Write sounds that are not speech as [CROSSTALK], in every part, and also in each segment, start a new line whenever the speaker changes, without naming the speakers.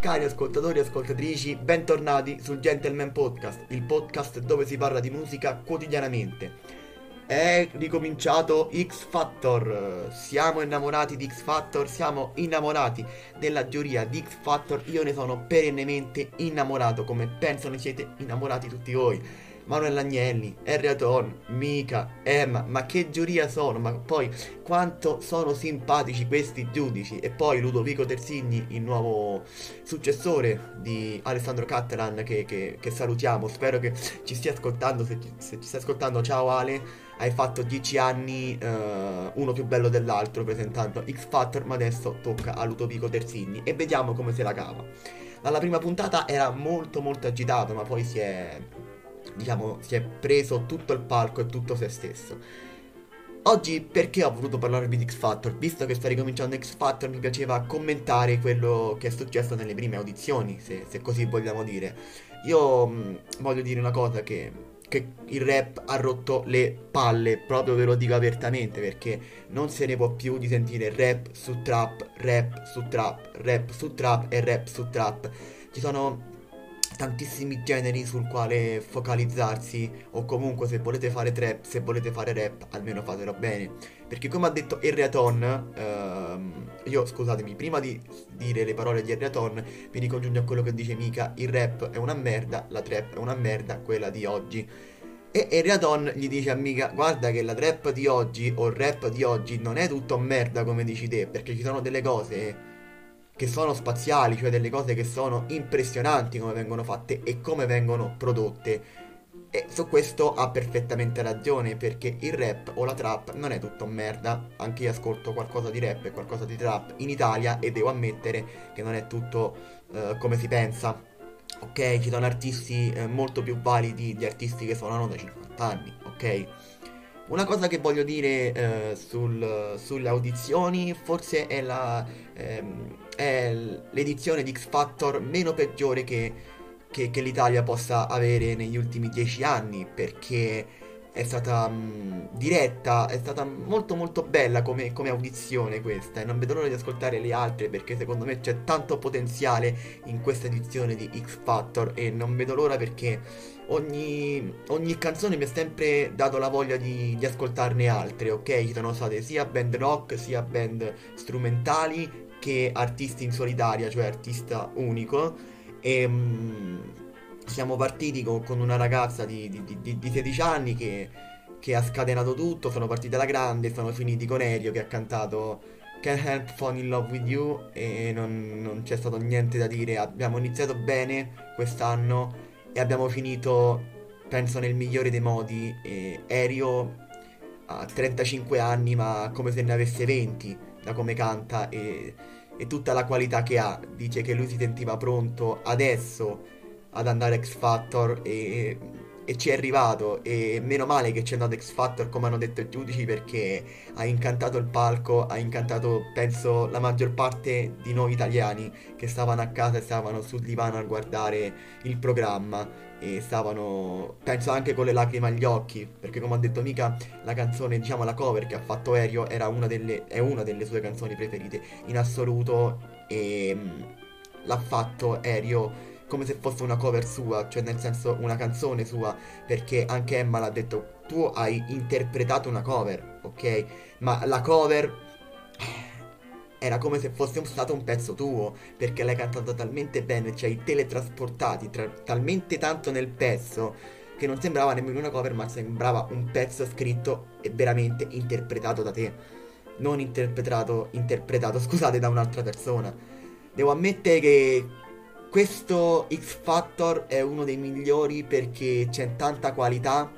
Cari ascoltatori e ascoltatrici, bentornati sul Gentleman Podcast, il podcast dove si parla di musica quotidianamente. È ricominciato X Factor, siamo innamorati di X Factor, siamo innamorati della giuria di X Factor, io ne sono perennemente innamorato, come penso ne siete innamorati tutti voi. Manuel Agnelli, Erraton, Mika, Emma, ma che giuria sono, ma poi quanto sono simpatici questi giudici? E poi Ludovico Terzigni, il nuovo successore di Alessandro Cattelan che, che, che salutiamo, spero che ci stia ascoltando, se, se ci stai ascoltando ciao Ale, hai fatto 10 anni uh, uno più bello dell'altro presentando X Factor, ma adesso tocca a Ludovico Terzigni e vediamo come se la cava. Dalla prima puntata era molto molto agitato, ma poi si è diciamo, si è preso tutto il palco e tutto se stesso. Oggi perché ho voluto parlarvi di X Factor? Visto che sto ricominciando X Factor mi piaceva commentare quello che è successo nelle prime audizioni, se, se così vogliamo dire. Io mh, voglio dire una cosa che, che il rap ha rotto le palle, proprio ve lo dico apertamente, perché non se ne può più di sentire rap su trap, rap su trap, rap su trap e rap su trap. Ci sono tantissimi generi sul quale focalizzarsi o comunque se volete fare trap, se volete fare rap, almeno fatelo bene. Perché come ha detto Erreaton, ehm, io scusatemi, prima di dire le parole di Erreaton, mi ricongiungo a quello che dice Mika, il rap è una merda, la trap è una merda, quella di oggi. E Eriadon gli dice a Mika, guarda che la trap di oggi o il rap di oggi non è tutto merda come dici te, perché ci sono delle cose che sono spaziali, cioè delle cose che sono impressionanti come vengono fatte e come vengono prodotte. E su questo ha perfettamente ragione, perché il rap o la trap non è tutto merda. Anche io ascolto qualcosa di rap e qualcosa di trap in Italia e devo ammettere che non è tutto uh, come si pensa. Ok, ci sono artisti eh, molto più validi di artisti che suonano da 50 anni, ok? Una cosa che voglio dire eh, sul, sulle audizioni forse è, la, ehm, è l'edizione di X Factor meno peggiore che, che, che l'Italia possa avere negli ultimi dieci anni perché è stata mh, diretta, è stata molto molto bella come, come, audizione questa e non vedo l'ora di ascoltare le altre perché secondo me c'è tanto potenziale in questa edizione di X Factor e non vedo l'ora perché ogni, ogni canzone mi ha sempre dato la voglia di, di ascoltarne altre, ok? Ci sono state sia band rock sia band strumentali che artisti in solitaria, cioè artista unico e... Mh, siamo partiti con, con una ragazza di, di, di, di 16 anni che, che, ha scatenato tutto, sono partiti alla grande, sono finiti con Elio che ha cantato Can't Help Fall in Love With You e non, non c'è stato niente da dire, abbiamo iniziato bene quest'anno e abbiamo finito, penso, nel migliore dei modi. E Elio ha 35 anni ma come se ne avesse 20 da come canta e, e tutta la qualità che ha. Dice che lui si sentiva pronto adesso ad andare X Factor e, e ci è arrivato e meno male che c'è andato X Factor come hanno detto i giudici perché ha incantato il palco, ha incantato penso la maggior parte di noi italiani che stavano a casa e stavano sul divano a guardare il programma e stavano penso anche con le lacrime agli occhi perché come ha detto Mika la canzone diciamo la cover che ha fatto Aereo era una delle, è una delle sue canzoni preferite in assoluto e mm, l'ha fatto Aereo come se fosse una cover sua, cioè nel senso una canzone sua, perché anche Emma l'ha detto, tu hai interpretato una cover, ok? Ma la cover era come se fosse stato un pezzo tuo, perché l'hai cantata talmente bene, ci hai teletrasportati tra- talmente tanto nel pezzo che non sembrava nemmeno una cover, ma sembrava un pezzo scritto e veramente interpretato da te. Non interpretato, interpretato, [LAUGHS] scusate, da un'altra persona. Devo ammettere che questo X Factor è uno dei migliori perché c'è tanta qualità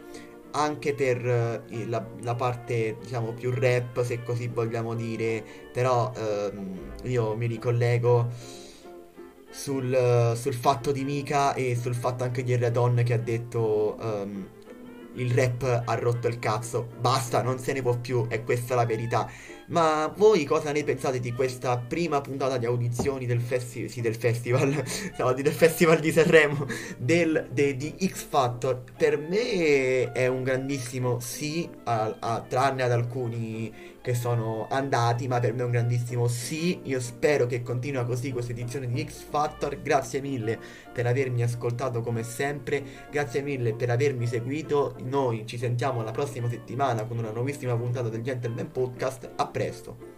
anche per uh, la, la, parte diciamo più rap se così vogliamo dire però um, io mi ricollego sul, uh, sul, fatto di Mika e sul fatto anche di Redon che ha detto um, il rap ha rotto il cazzo, basta, non se ne può più, e questa è la verità. Ma voi cosa ne pensate di questa prima puntata di audizioni del, festi- sì, del festival, [LAUGHS] no, del festival di Sanremo, del, de, di X Factor? Per me è un grandissimo sì, a, a, tranne ad alcuni che sono andati, ma per me è un grandissimo sì. Io spero che continua così questa edizione di X Factor. Grazie mille per avermi ascoltato come sempre, grazie mille per avermi seguito. Noi ci sentiamo la prossima settimana con una nuovissima puntata del Gentleman Podcast. A presto.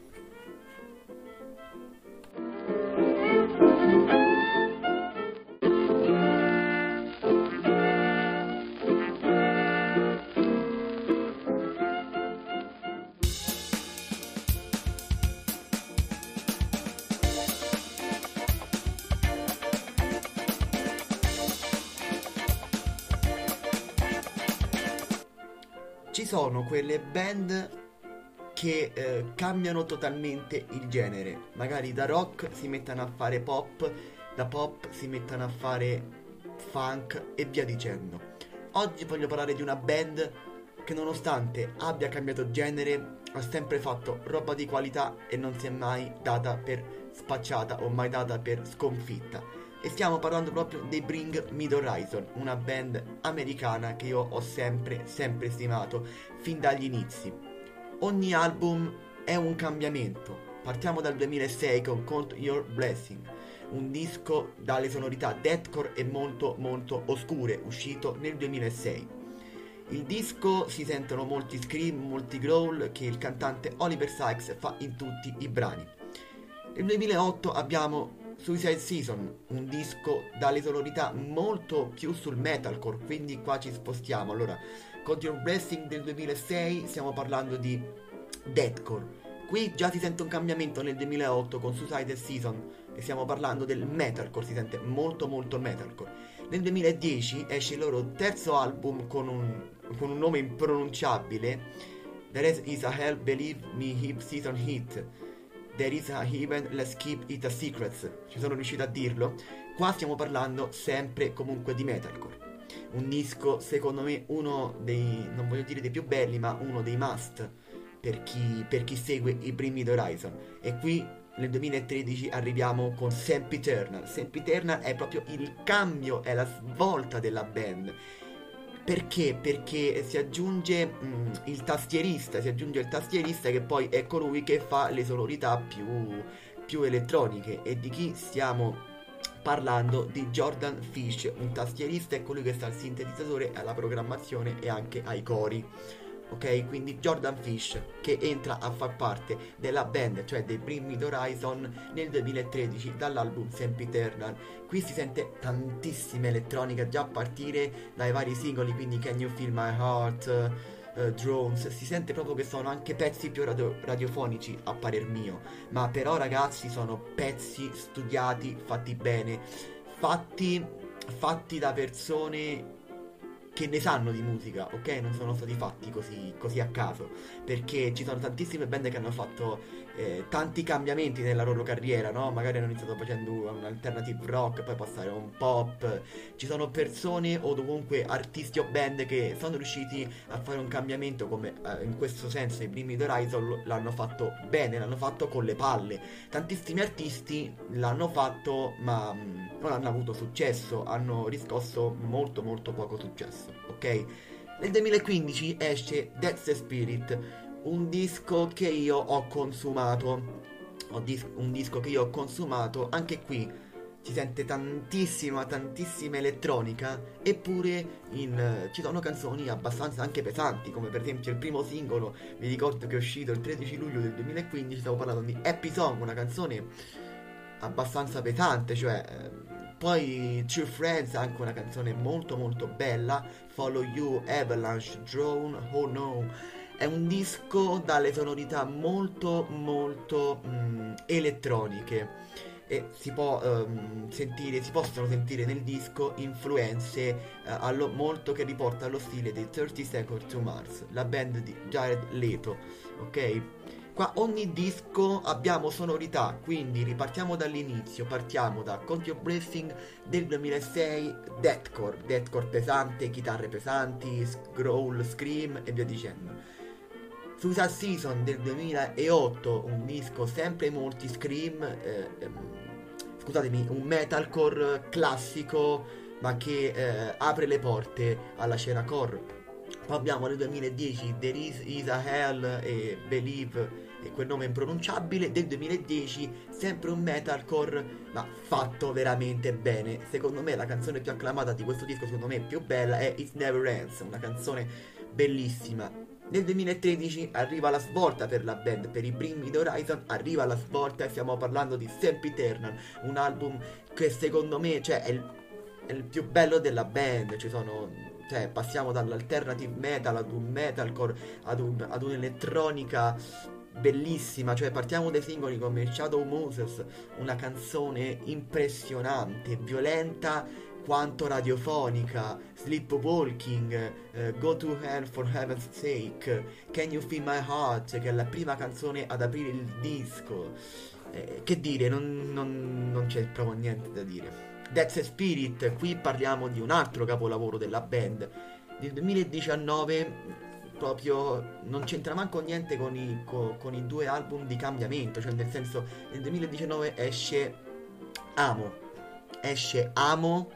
Quelle band che eh, cambiano totalmente il genere. Magari da rock si mettono a fare pop, da pop si mettono a fare funk e via dicendo. Oggi voglio parlare di una band che nonostante abbia cambiato genere ha sempre fatto roba di qualità e non si è mai data per spacciata o mai data per sconfitta e stiamo parlando proprio dei Bring The Horizon, una band americana che io ho sempre, sempre stimato, fin dagli inizi. Ogni album è un cambiamento. Partiamo dal 2006 con Count Your Blessing, un disco dalle sonorità deathcore e molto molto oscure, uscito nel 2006. Il disco si sentono molti scream, molti growl che il cantante Oliver Sykes fa in tutti i brani. Nel 2008 abbiamo Suicide Season, un disco dalle sonorità molto più sul metalcore, quindi qua ci spostiamo. Allora, con Your Blessing del 2006 stiamo parlando di deathcore. Qui già si sente un cambiamento nel 2008 con Suicide Season e stiamo parlando del metalcore, si sente molto molto metalcore. Nel 2010 esce il loro terzo album con un, con un nome impronunciabile, There is a Hell Believe Me Hip Season Hit There is a heaven, let's keep it a secret. Ci sono riuscito a dirlo. Qua stiamo parlando sempre comunque di metalcore. Un disco, secondo me, uno dei, non voglio dire dei più belli, ma uno dei must per chi, per chi segue i primi The Horizon. E qui nel 2013 arriviamo con Sempiternal. Sempiternal è proprio il cambio, è la svolta della band perché? Perché si aggiunge mh, mm, il tastierista, si aggiunge il tastierista che poi è colui che fa le sonorità più, più elettroniche. E di chi stiamo parlando? Di Jordan Fish, un tastierista è colui che sta al sintetizzatore, alla programmazione e anche ai cori ok? Quindi Jordan Fish che entra a far parte della band, cioè dei Bring Me The Horizon nel 2013 dall'album Sempiternal. Qui si sente tantissima elettronica già a partire dai vari singoli, quindi Can You Feel My Heart, uh, Drones, si sente proprio che sono anche pezzi più radio- radiofonici a parer mio, ma però ragazzi sono pezzi studiati, fatti bene, fatti, fatti da persone che ne sanno di musica, ok? Non sono stati fatti così, così a caso, perché ci sono tantissime band che hanno fatto eh, tanti cambiamenti nella loro carriera, no? Magari hanno iniziato facendo un alternative rock, poi passare a un pop. Ci sono persone o comunque artisti o band che sono riusciti a fare un cambiamento come eh, in questo senso i primi The Horizon l'hanno fatto bene, l'hanno fatto con le palle. Tantissimi artisti l'hanno fatto ma mh, mm, non hanno avuto successo, hanno riscosso molto molto poco successo, ok? Nel 2015 esce Death Spirit, un disco che io ho consumato. Ho dis- un disco che io ho consumato, anche qui si sente tantissima, tantissima elettronica, eppure in, ci sono canzoni abbastanza anche pesanti, come per esempio il primo singolo, mi ricordo che è uscito il 13 luglio del 2015, stavo parlando di Happy Song, una canzone abbastanza pesante, cioè... Eh, poi True Friends, anche una canzone molto molto bella, Follow You, Avalanche, Drone, Oh No è un disco dalle sonorità molto molto mh, mm, elettroniche e si, può, um, sentire, si possono sentire nel disco influenze uh, allo, molto che riporta allo stile dei 30 Seconds to Mars, la band di Jared Leto, ok? Qua ogni disco abbiamo sonorità, quindi ripartiamo dall'inizio, partiamo da Count Your Blessing del 2006, deathcore, deathcore pesante, chitarre pesanti, growl, scream e via dicendo. Suicide Season del 2008, un disco sempre molti scream, eh, ehm, scusatemi, un metalcore classico ma che eh, apre le porte alla scena core. Poi abbiamo nel 2010 There is, is a Hell e Believe e quel nome impronunciabile del 2010 sempre un metalcore ma fatto veramente bene secondo me la canzone più acclamata di questo disco secondo me più bella è It Never Ends una canzone bellissima nel 2013 arriva la svolta per la band, per i Bring The Horizon arriva la svolta e stiamo parlando di Eternal, un album che secondo me cioè, è, il, è il più bello della band, ci sono cioè passiamo dall'alternative metal ad un metalcore ad, un, ad un'elettronica bellissima, cioè partiamo dai singoli come Shadow Moses, una canzone impressionante, violenta quanto radiofonica, Sleepwalking, uh, Go to Hell for Heaven's Sake, Can You Feel My Heart, che è la prima canzone ad aprire il disco. Eh, che dire, non, non, non c'è proprio niente da dire. Death Spirit, qui parliamo di un altro capolavoro della band. Nel 2019 proprio non c'entra manco niente con i, con, con i due album di cambiamento, cioè nel senso nel 2019 esce Amo, esce Amo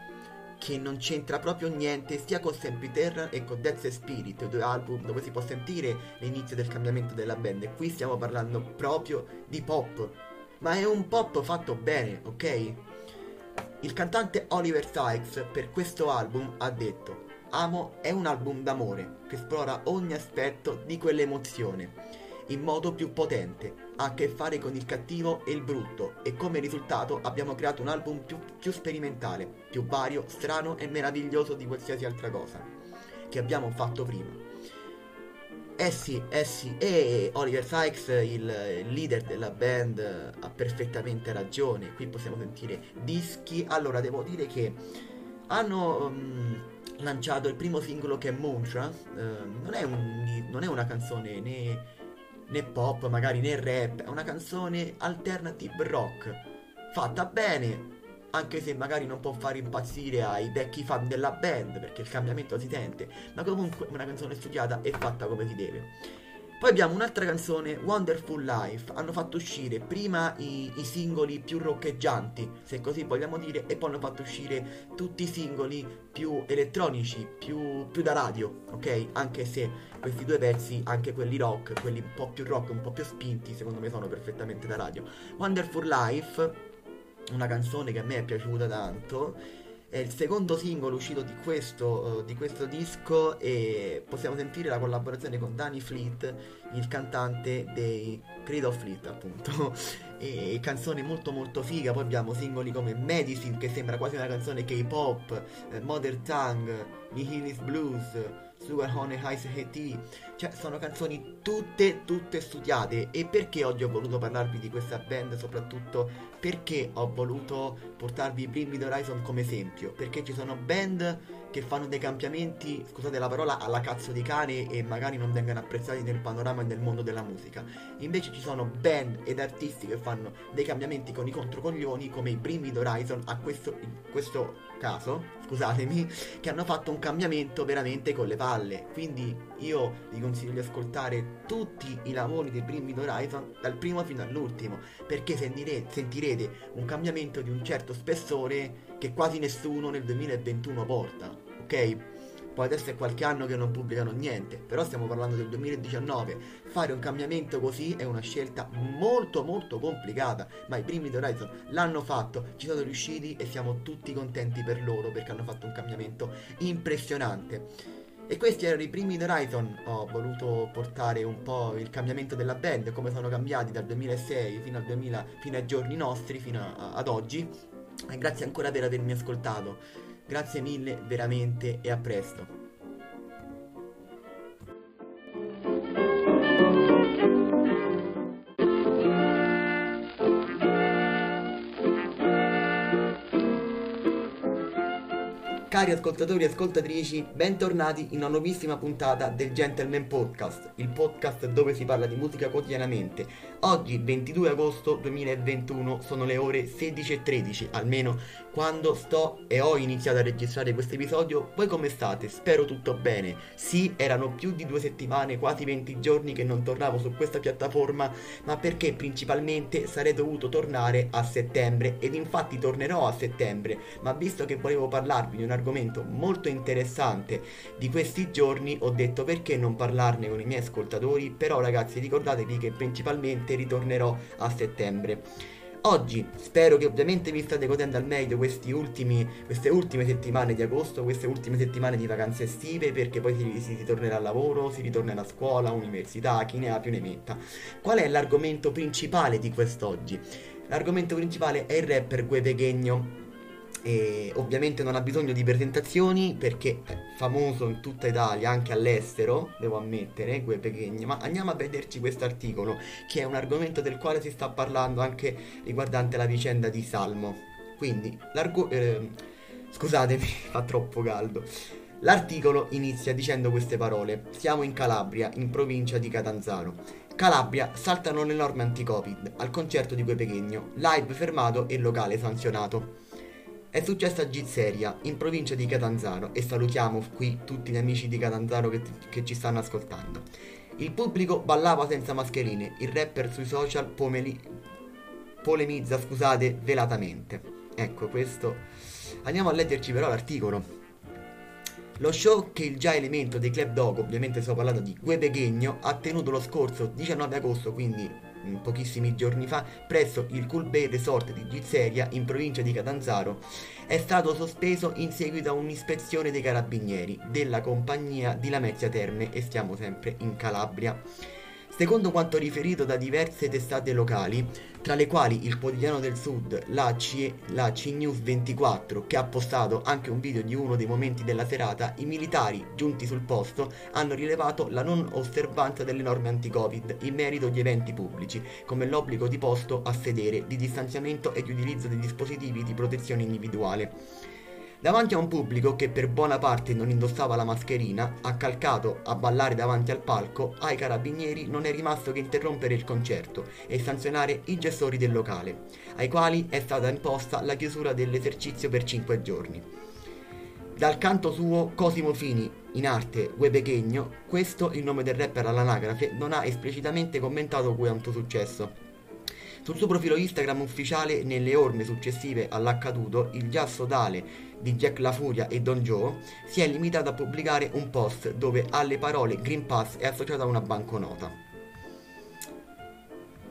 che non c'entra proprio niente sia con Sempiterra e con Death Spirit, due album dove si può sentire l'inizio del cambiamento della band e qui stiamo parlando proprio di pop, ma è un pop fatto bene, ok? Il cantante Oliver Sykes per questo album ha detto Amo è un album d'amore che esplora ogni aspetto di quell'emozione in modo più potente, ha a che fare con il cattivo e il brutto e come risultato abbiamo creato un album più, più sperimentale, più vario, strano e meraviglioso di qualsiasi altra cosa che abbiamo fatto prima. Eh sì, eh sì, e Oliver Sykes, il leader della band, ha perfettamente ragione. Qui possiamo sentire dischi. Allora, devo dire che hanno um, lanciato il primo singolo che è Mantra. Uh, non, è un, non è una canzone né, né pop, magari né rap, è una canzone alternative rock. Fatta bene, anche se magari non può far impazzire ai vecchi fan della band perché il cambiamento si sente, ma comunque una canzone studiata e fatta come si deve. Poi abbiamo un'altra canzone, Wonderful Life. Hanno fatto uscire prima i, i, singoli più roccheggianti, se così vogliamo dire, e poi hanno fatto uscire tutti i singoli più elettronici, più, più da radio, ok? Anche se questi due pezzi, anche quelli rock, quelli un po' più rock, un po' più spinti, secondo me sono perfettamente da radio. Wonderful Life una canzone che a me è piaciuta tanto. È il secondo singolo uscito di questo, uh, di questo disco e possiamo sentire la collaborazione con Danny Fleet, il cantante dei Creed of Fleet appunto. [LAUGHS] e canzone molto molto figa, poi abbiamo singoli come Medicine che sembra quasi una canzone K-pop, eh, Mother Tongue, Nihilis Blues, Sugar Honey Ice Tea, cioè sono canzoni tutte tutte studiate e perché oggi ho voluto parlarvi di questa band soprattutto perché ho voluto portarvi Bring Me The Horizon come esempio? Perché ci sono band che fanno dei cambiamenti, scusate la parola, alla cazzo di cane e magari non vengono apprezzati nel panorama e nel mondo della musica. Invece ci sono band ed artisti che fanno dei cambiamenti con i controcoglioni come i Bring Me Horizon a questo, questo caso, scusatemi, che hanno fatto un cambiamento veramente con le palle. Quindi io vi consiglio di ascoltare tutti i lavori dei The Horizon dal primo fino all'ultimo, perché sentirete, sentirete un cambiamento di un certo spessore che quasi nessuno nel 2021 porta, ok? Poi adesso è qualche anno che non pubblicano niente, però stiamo parlando del 2019. Fare un cambiamento così è una scelta molto molto complicata, ma i primi The Horizon l'hanno fatto, ci sono riusciti e siamo tutti contenti per loro perché hanno fatto un cambiamento impressionante. E questi erano i primi The Horizon. Ho voluto portare un po' il cambiamento della band, come sono cambiati dal 2006 fino, al 2000, fino ai giorni nostri, fino a, ad oggi. E grazie ancora per avermi ascoltato. Grazie mille veramente e a presto. Cari ascoltatori e ascoltatrici, bentornati in una nuovissima puntata del Gentleman Podcast, il podcast dove si parla di musica quotidianamente. Oggi, 22 agosto 2021, sono le ore 16.13, almeno quando sto e ho iniziato a registrare questo episodio. Voi come state? Spero tutto bene. Sì, erano più di due settimane, quasi 20 giorni che non tornavo su questa piattaforma, ma perché principalmente sarei dovuto tornare a settembre ed infatti tornerò a settembre, ma visto che volevo parlarvi di un argomento molto interessante di questi giorni ho detto perché non parlarne con i miei ascoltatori, però ragazzi ricordatevi che principalmente ritornerò a settembre. Oggi spero che ovviamente vi state godendo al meglio ultimi, queste ultime settimane di agosto, queste ultime settimane di vacanze estive, perché poi si, ritornerà al lavoro, si ritornerà a scuola, università, chi ne ha più ne metta. Qual è l'argomento principale di quest'oggi? L'argomento principale è il rapper Gue Pequeño e ovviamente non ha bisogno di presentazioni perché è famoso in tutta Italia, anche all'estero, devo ammettere, Gue Pechegno, ma andiamo a vederci questo articolo che è un argomento del quale si sta parlando anche riguardante la vicenda di Salmo. Quindi, l'argomento... Eh, scusatemi, [LAUGHS] fa troppo caldo. L'articolo inizia dicendo queste parole. Siamo in Calabria, in provincia di Catanzaro. Calabria saltano le norme anti-Covid al concerto di Gue Pechegno, live fermato e locale sanzionato. È successo a Gizzeria, in provincia di Catanzaro, e salutiamo qui tutti gli amici di Catanzaro che, che ci stanno ascoltando. Il pubblico ballava senza mascherine, il rapper sui social pomeli, polemizza, scusate, velatamente. Ecco, questo... Andiamo a leggerci però l'articolo. Lo show che il già elemento dei Club Dog, ovviamente sto parlando di Gue Pequeño, ha tenuto lo scorso 19 agosto, quindi pochissimi giorni fa presso il Cool Bay Resort di Gizzeria in provincia di Catanzaro è stato sospeso in seguito a un'ispezione dei carabinieri della compagnia di Lamezia Terme e stiamo sempre in Calabria. Secondo quanto riferito da diverse testate locali, tra le quali il Quotidiano del Sud, la, C- la CNews 24, che ha postato anche un video di uno dei momenti della serata, i militari giunti sul posto hanno rilevato la non osservanza delle norme anti-Covid in merito agli eventi pubblici, come l'obbligo di posto a sedere, di distanziamento e di utilizzo dei dispositivi di protezione individuale. Davanti a un pubblico che per buona parte non indossava la mascherina, accalcato a ballare davanti al palco, ai carabinieri non è rimasto che interrompere il concerto e sanzionare i gestori del locale, ai quali è stata imposta la chiusura dell'esercizio per 5 giorni. Dal canto suo, Cosimo Fini, in arte Gue Pechegno, questo il nome del rapper all'anagrafe, non ha esplicitamente commentato quanto successo, sul suo profilo Instagram ufficiale, nelle orme successive all'accaduto, il già sodale di Jack La Furia e Don Joe si è limitato a pubblicare un post dove alle parole Green Pass è associata una banconota.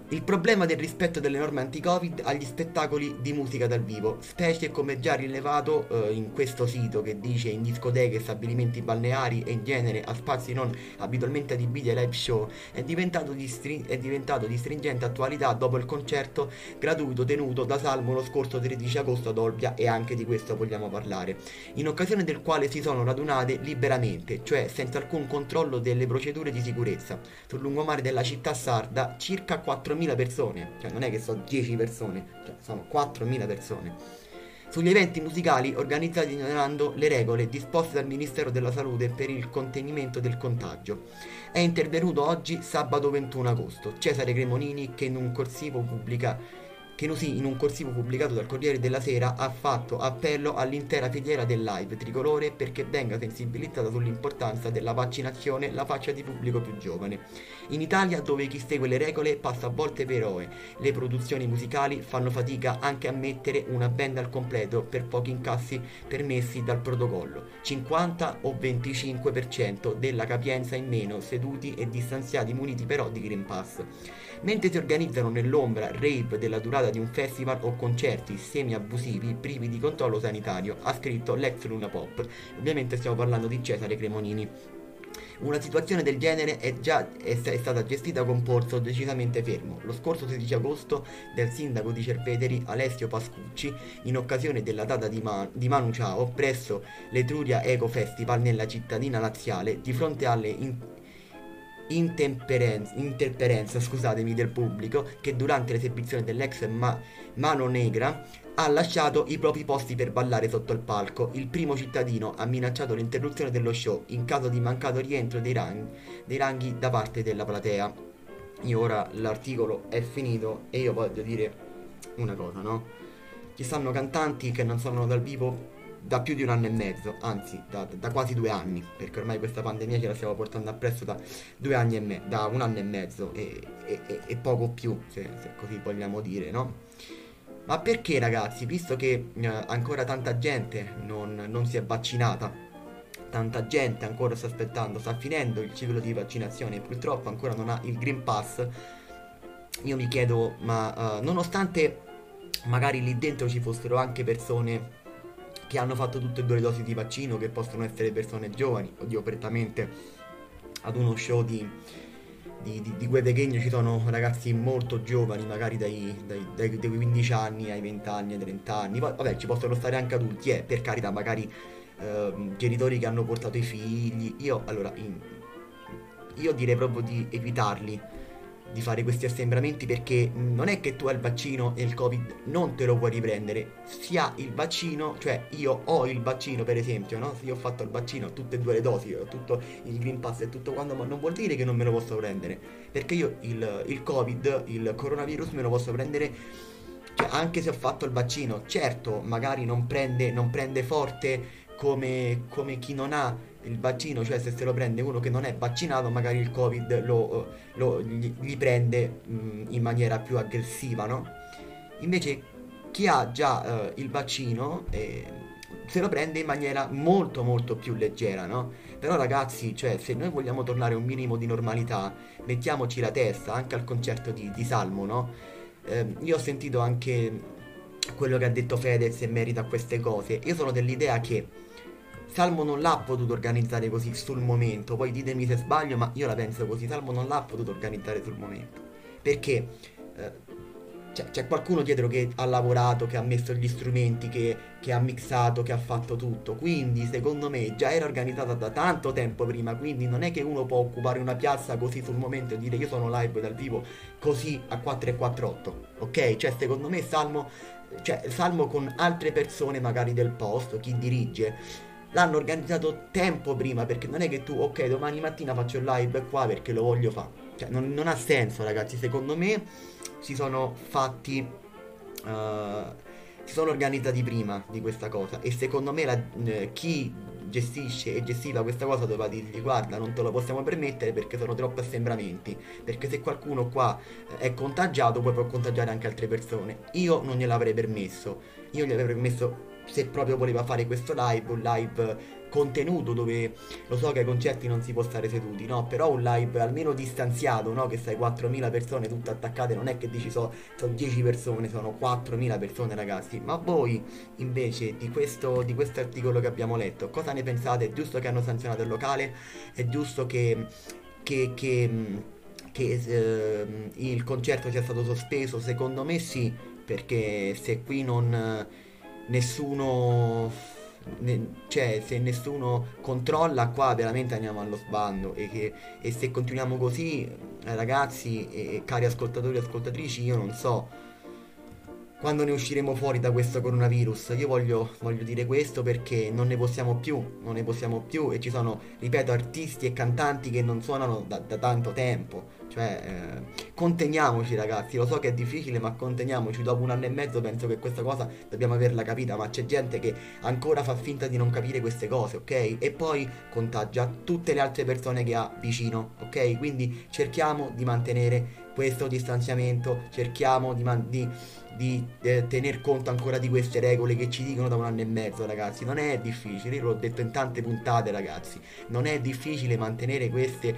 Il problema del rispetto delle norme anti-Covid agli spettacoli di musica dal vivo, specie come già rilevato eh, in questo sito che dice in discoteche, stabilimenti balneari e in genere a spazi non abitualmente adibiti ai live show, è diventato, di stri- è diventato di stringente attualità dopo il concerto gratuito tenuto da Salmo lo scorso 13 agosto ad Olbia e anche di questo vogliamo parlare, in occasione del quale si sono radunate liberamente, cioè senza alcun controllo delle procedure di sicurezza, sul lungomare della città sarda circa 4 4.000 persone, cioè non è che sono 10 persone, cioè sono 4.000 persone. Sugli eventi musicali organizzati ignorando le regole disposte dal Ministero della Salute per il contenimento del contagio. È intervenuto oggi, sabato 21 agosto, Cesare Cremonini che in un corsivo pubblica che così in un corsivo pubblicato dal Corriere della Sera ha fatto appello all'intera filiera del live tricolore perché venga sensibilizzata sull'importanza della vaccinazione la faccia di pubblico più giovane. In Italia, dove chi segue le regole passa a volte per eroe, le produzioni musicali fanno fatica anche a mettere una band al completo per pochi incassi permessi dal protocollo, 50 o 25% della capienza in meno, seduti e distanziati muniti però di Green Pass mentre si organizzano nell'ombra rave della durata di un festival o concerti semi-abusivi privi di controllo sanitario, ha scritto l'ex Luna Pop. Ovviamente stiamo parlando di Cesare Cremonini. Una situazione del genere è già è, è stata gestita con polso decisamente fermo. Lo scorso 16 agosto del sindaco di Cerveteri Alessio Pascucci, in occasione della data di, Man- di Manu Ciao presso l'Etruria Eco Festival nella cittadina laziale, di fronte alle in- interperenza scusatemi, del pubblico che durante l'esibizione dell'ex ma- Mano Negra ha lasciato i propri posti per ballare sotto il palco. Il primo cittadino ha minacciato l'interruzione dello show in caso di mancato rientro dei ranghi, dei ranghi da parte della platea. Io ora l'articolo è finito e io voglio dire una cosa, no? Ci stanno cantanti che non sono dal vivo da più di un anno e mezzo, anzi da, da, quasi due anni, perché ormai questa pandemia ce la stiamo portando appresso da due anni e me- da un anno e mezzo e, e, e, poco più, se, se, così vogliamo dire, no? Ma perché ragazzi, visto che eh, ancora tanta gente non, non si è vaccinata, tanta gente ancora sta aspettando, sta finendo il ciclo di vaccinazione e purtroppo ancora non ha il Green Pass, io mi chiedo, ma uh, nonostante magari lì dentro ci fossero anche persone che hanno fatto tutte e due le dosi di vaccino, che possono essere persone giovani, oddio prettamente ad uno show di, di, di, di Guede Chegno ci sono ragazzi molto giovani, magari dai, dai, dai, dai 15 anni ai 20 anni, ai 30 anni, vabbè ci possono stare anche adulti, eh, per carità, magari eh, genitori che hanno portato i figli, io allora, in, io direi proprio di evitarli di fare questi assembramenti perché non è che tu hai il vaccino e il covid non te lo puoi riprendere si ha il vaccino cioè io ho il vaccino per esempio no? se io ho fatto il vaccino tutte e due le dosi ho tutto il green pass e tutto quanto ma non vuol dire che non me lo posso prendere perché io il, il covid il coronavirus me lo posso prendere cioè, anche se ho fatto il vaccino certo magari non prende, non prende forte come, come chi non ha il vaccino, cioè se se lo prende uno che non è vaccinato, magari il Covid lo, lo, gli, gli, prende mh, in maniera più aggressiva, no? Invece chi ha già eh, il vaccino eh, se lo prende in maniera molto molto più leggera, no? Però ragazzi, cioè se noi vogliamo tornare a un minimo di normalità, mettiamoci la testa anche al concerto di, di Salmo, no? Eh, io ho sentito anche quello che ha detto Fedez e merita queste cose. Io sono dell'idea che Salmo non l'ha potuto organizzare così sul momento, poi ditemi se sbaglio, ma io la penso così, Salmo non l'ha potuto organizzare sul momento. Perché eh, c'è, c'è, qualcuno dietro che ha lavorato, che ha messo gli strumenti, che, che, ha mixato, che ha fatto tutto. Quindi, secondo me, già era organizzata da tanto tempo prima. Quindi non è che uno può occupare una piazza così sul momento e dire io sono live dal vivo così a 4 e 48. Ok? Cioè, secondo me, Salmo, cioè, Salmo con altre persone magari del posto, chi dirige l'hanno organizzato tempo prima perché non è che tu ok domani mattina faccio il live qua perché lo voglio fare cioè non, non, ha senso ragazzi. Secondo me si sono fatti uh, si sono organizzati prima di questa cosa e secondo me la, eh, chi gestisce e gestiva questa cosa doveva dirgli guarda non te lo possiamo permettere perché sono troppi assembramenti perché se qualcuno qua è contagiato poi può contagiare anche altre persone. Io non gliel'avrei permesso. Io gli avrei permesso se proprio voleva fare questo live, un live contenuto dove lo so che ai concerti non si può stare seduti, no? Però un live almeno distanziato, no? Che sai 4.000 persone tutte attaccate, non è che dici so, sono 10 persone, sono 4.000 persone ragazzi. Ma voi invece di questo, di questo articolo che abbiamo letto, cosa ne pensate? È giusto che hanno sanzionato il locale? È giusto che... che, che che eh, il concerto sia stato sospeso, secondo me sì, perché se qui non, nessuno cioè se nessuno controlla qua veramente andiamo allo sbando. E, che, e se continuiamo così eh, ragazzi e cari ascoltatori e ascoltatrici io non so quando ne usciremo fuori da questo coronavirus. Io voglio, voglio, dire questo perché non ne possiamo più, non ne possiamo più e ci sono, ripeto, artisti e cantanti che non suonano da, da tanto tempo. Cioè, eh, conteniamoci ragazzi, lo so che è difficile ma conteniamoci, dopo un anno e mezzo penso che questa cosa dobbiamo averla capita, ma c'è gente che ancora fa finta di non capire queste cose, ok? E poi contagia tutte le altre persone che ha vicino, ok? Quindi cerchiamo di mantenere questo distanziamento, cerchiamo di, man- di, di eh, tener conto ancora di queste regole che ci dicono da un anno e mezzo ragazzi, non è difficile, l'ho detto in tante puntate ragazzi, non è difficile mantenere queste,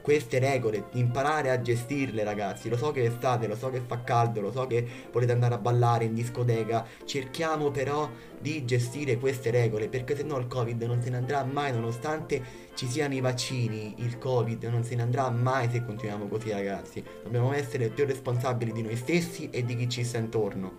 queste regole, imparare a gestirle ragazzi, lo so che è estate, lo so che fa caldo, lo so che volete andare a ballare in discoteca, cerchiamo però di gestire queste regole perché se no il covid non se ne andrà mai nonostante ci siano i vaccini il covid non se ne andrà mai se continuiamo così ragazzi. Dobbiamo essere più responsabili di noi stessi e di chi ci sta intorno.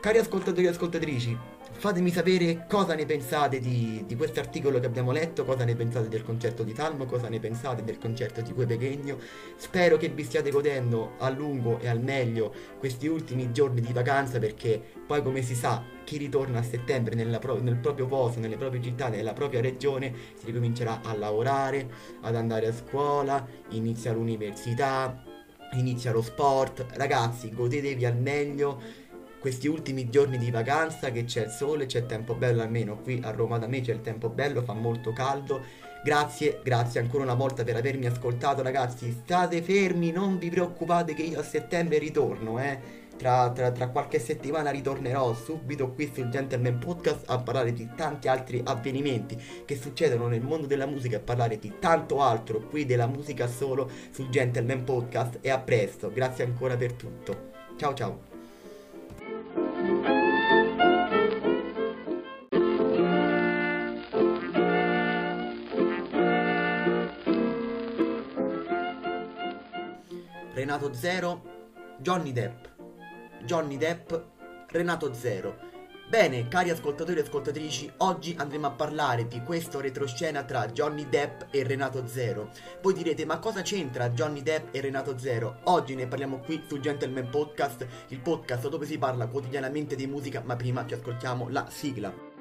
Cari ascoltatori e ascoltatrici Fatemi sapere cosa ne pensate di, di questo articolo che abbiamo letto, cosa ne pensate del concerto di Salmo, cosa ne pensate del concerto di Cue Pechegno. Spero che vi stiate godendo a lungo e al meglio questi ultimi giorni di vacanza perché poi come si sa chi ritorna a settembre pro- nel proprio posto, nelle proprie città, nella propria regione si ricomincerà a lavorare, ad andare a scuola, inizia l'università, inizia lo sport. Ragazzi, godetevi al meglio questi ultimi giorni di vacanza che c'è il sole, c'è il tempo bello, almeno qui a Roma da me c'è il tempo bello, fa molto caldo. Grazie, grazie ancora una volta per avermi ascoltato ragazzi, state fermi, non vi preoccupate che io a settembre ritorno, eh. Tra, tra, tra, qualche settimana ritornerò subito qui sul Gentleman Podcast a parlare di tanti altri avvenimenti che succedono nel mondo della musica e parlare di tanto altro qui della musica solo sul Gentleman Podcast e a presto, grazie ancora per tutto. Ciao ciao. Renato Zero, Johnny Depp. Johnny Depp, Renato Zero. Bene, cari ascoltatori e ascoltatrici, oggi andremo a parlare di questo retroscena tra Johnny Depp e Renato Zero. Voi direte, ma cosa c'entra Johnny Depp e Renato Zero? Oggi ne parliamo qui su Gentleman Podcast, il podcast dove si parla quotidianamente di musica, ma prima ci ascoltiamo la sigla.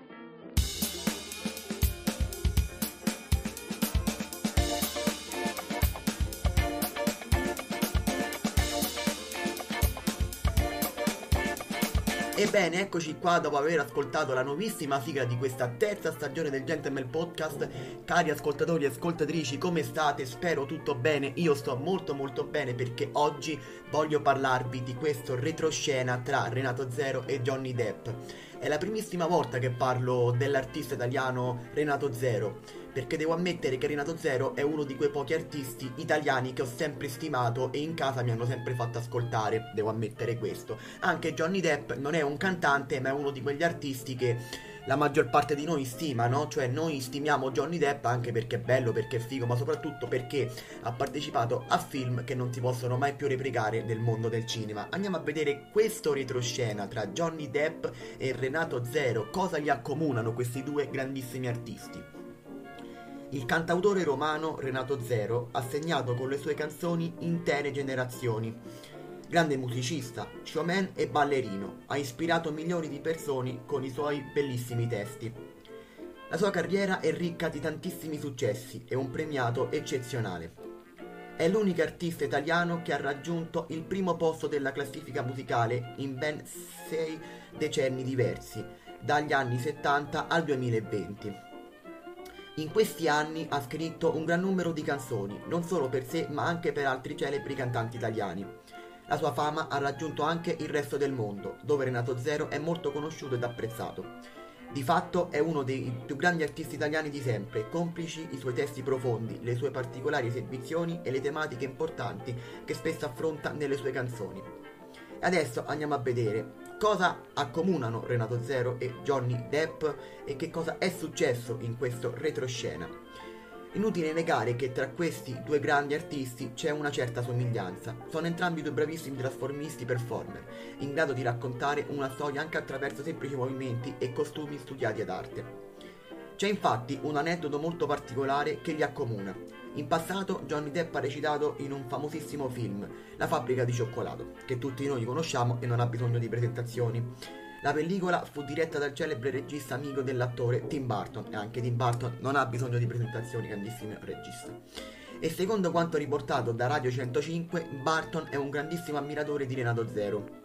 Ebbene, eccoci qua dopo aver ascoltato la nuovissima sigla di questa terza stagione del Gentleman Podcast. Cari ascoltatori e ascoltatrici, come state? Spero tutto bene. Io sto molto molto bene perché oggi voglio parlarvi di questo retroscena tra Renato Zero e Johnny Depp. È la primissima volta che parlo dell'artista italiano Renato Zero perché devo ammettere che Renato Zero è uno di quei pochi artisti italiani che ho sempre stimato e in casa mi hanno sempre fatto ascoltare, devo ammettere questo. Anche Johnny Depp non è un cantante, ma è uno di quegli artisti che la maggior parte di noi stima, no? Cioè noi stimiamo Johnny Depp anche perché è bello, perché è figo, ma soprattutto perché ha partecipato a film che non si possono mai più replicare nel mondo del cinema. Andiamo a vedere questo retroscena tra Johnny Depp e Renato Zero, cosa li accomunano questi due grandissimi artisti. Il cantautore romano Renato Zero ha segnato con le sue canzoni intere generazioni. Grande musicista, showman e ballerino, ha ispirato milioni di persone con i suoi bellissimi testi. La sua carriera è ricca di tantissimi successi e un premiato eccezionale. È l'unico artista italiano che ha raggiunto il primo posto della classifica musicale in ben sei decenni diversi, dagli anni 70 al 2020. In questi anni ha scritto un gran numero di canzoni, non solo per sé ma anche per altri celebri cantanti italiani. La sua fama ha raggiunto anche il resto del mondo, dove Renato Zero è molto conosciuto ed apprezzato. Di fatto è uno dei più grandi artisti italiani di sempre, complici i suoi testi profondi, le sue particolari esibizioni e le tematiche importanti che spesso affronta nelle sue canzoni. E adesso andiamo a vedere cosa accomunano Renato Zero e Johnny Depp e che cosa è successo in questo retroscena. Inutile negare che tra questi due grandi artisti c'è una certa somiglianza. Sono entrambi due bravissimi trasformisti performer, in grado di raccontare una storia anche attraverso semplici movimenti e costumi studiati ad arte. C'è infatti un aneddoto molto particolare che li accomuna. In passato Johnny Depp ha recitato in un famosissimo film, La fabbrica di cioccolato, che tutti noi conosciamo e non ha bisogno di presentazioni. La pellicola fu diretta dal celebre regista amico dell'attore Tim Burton e anche Tim Burton non ha bisogno di presentazioni, grandissimo regista. E secondo quanto riportato da Radio 105, Burton è un grandissimo ammiratore di Renato Zero,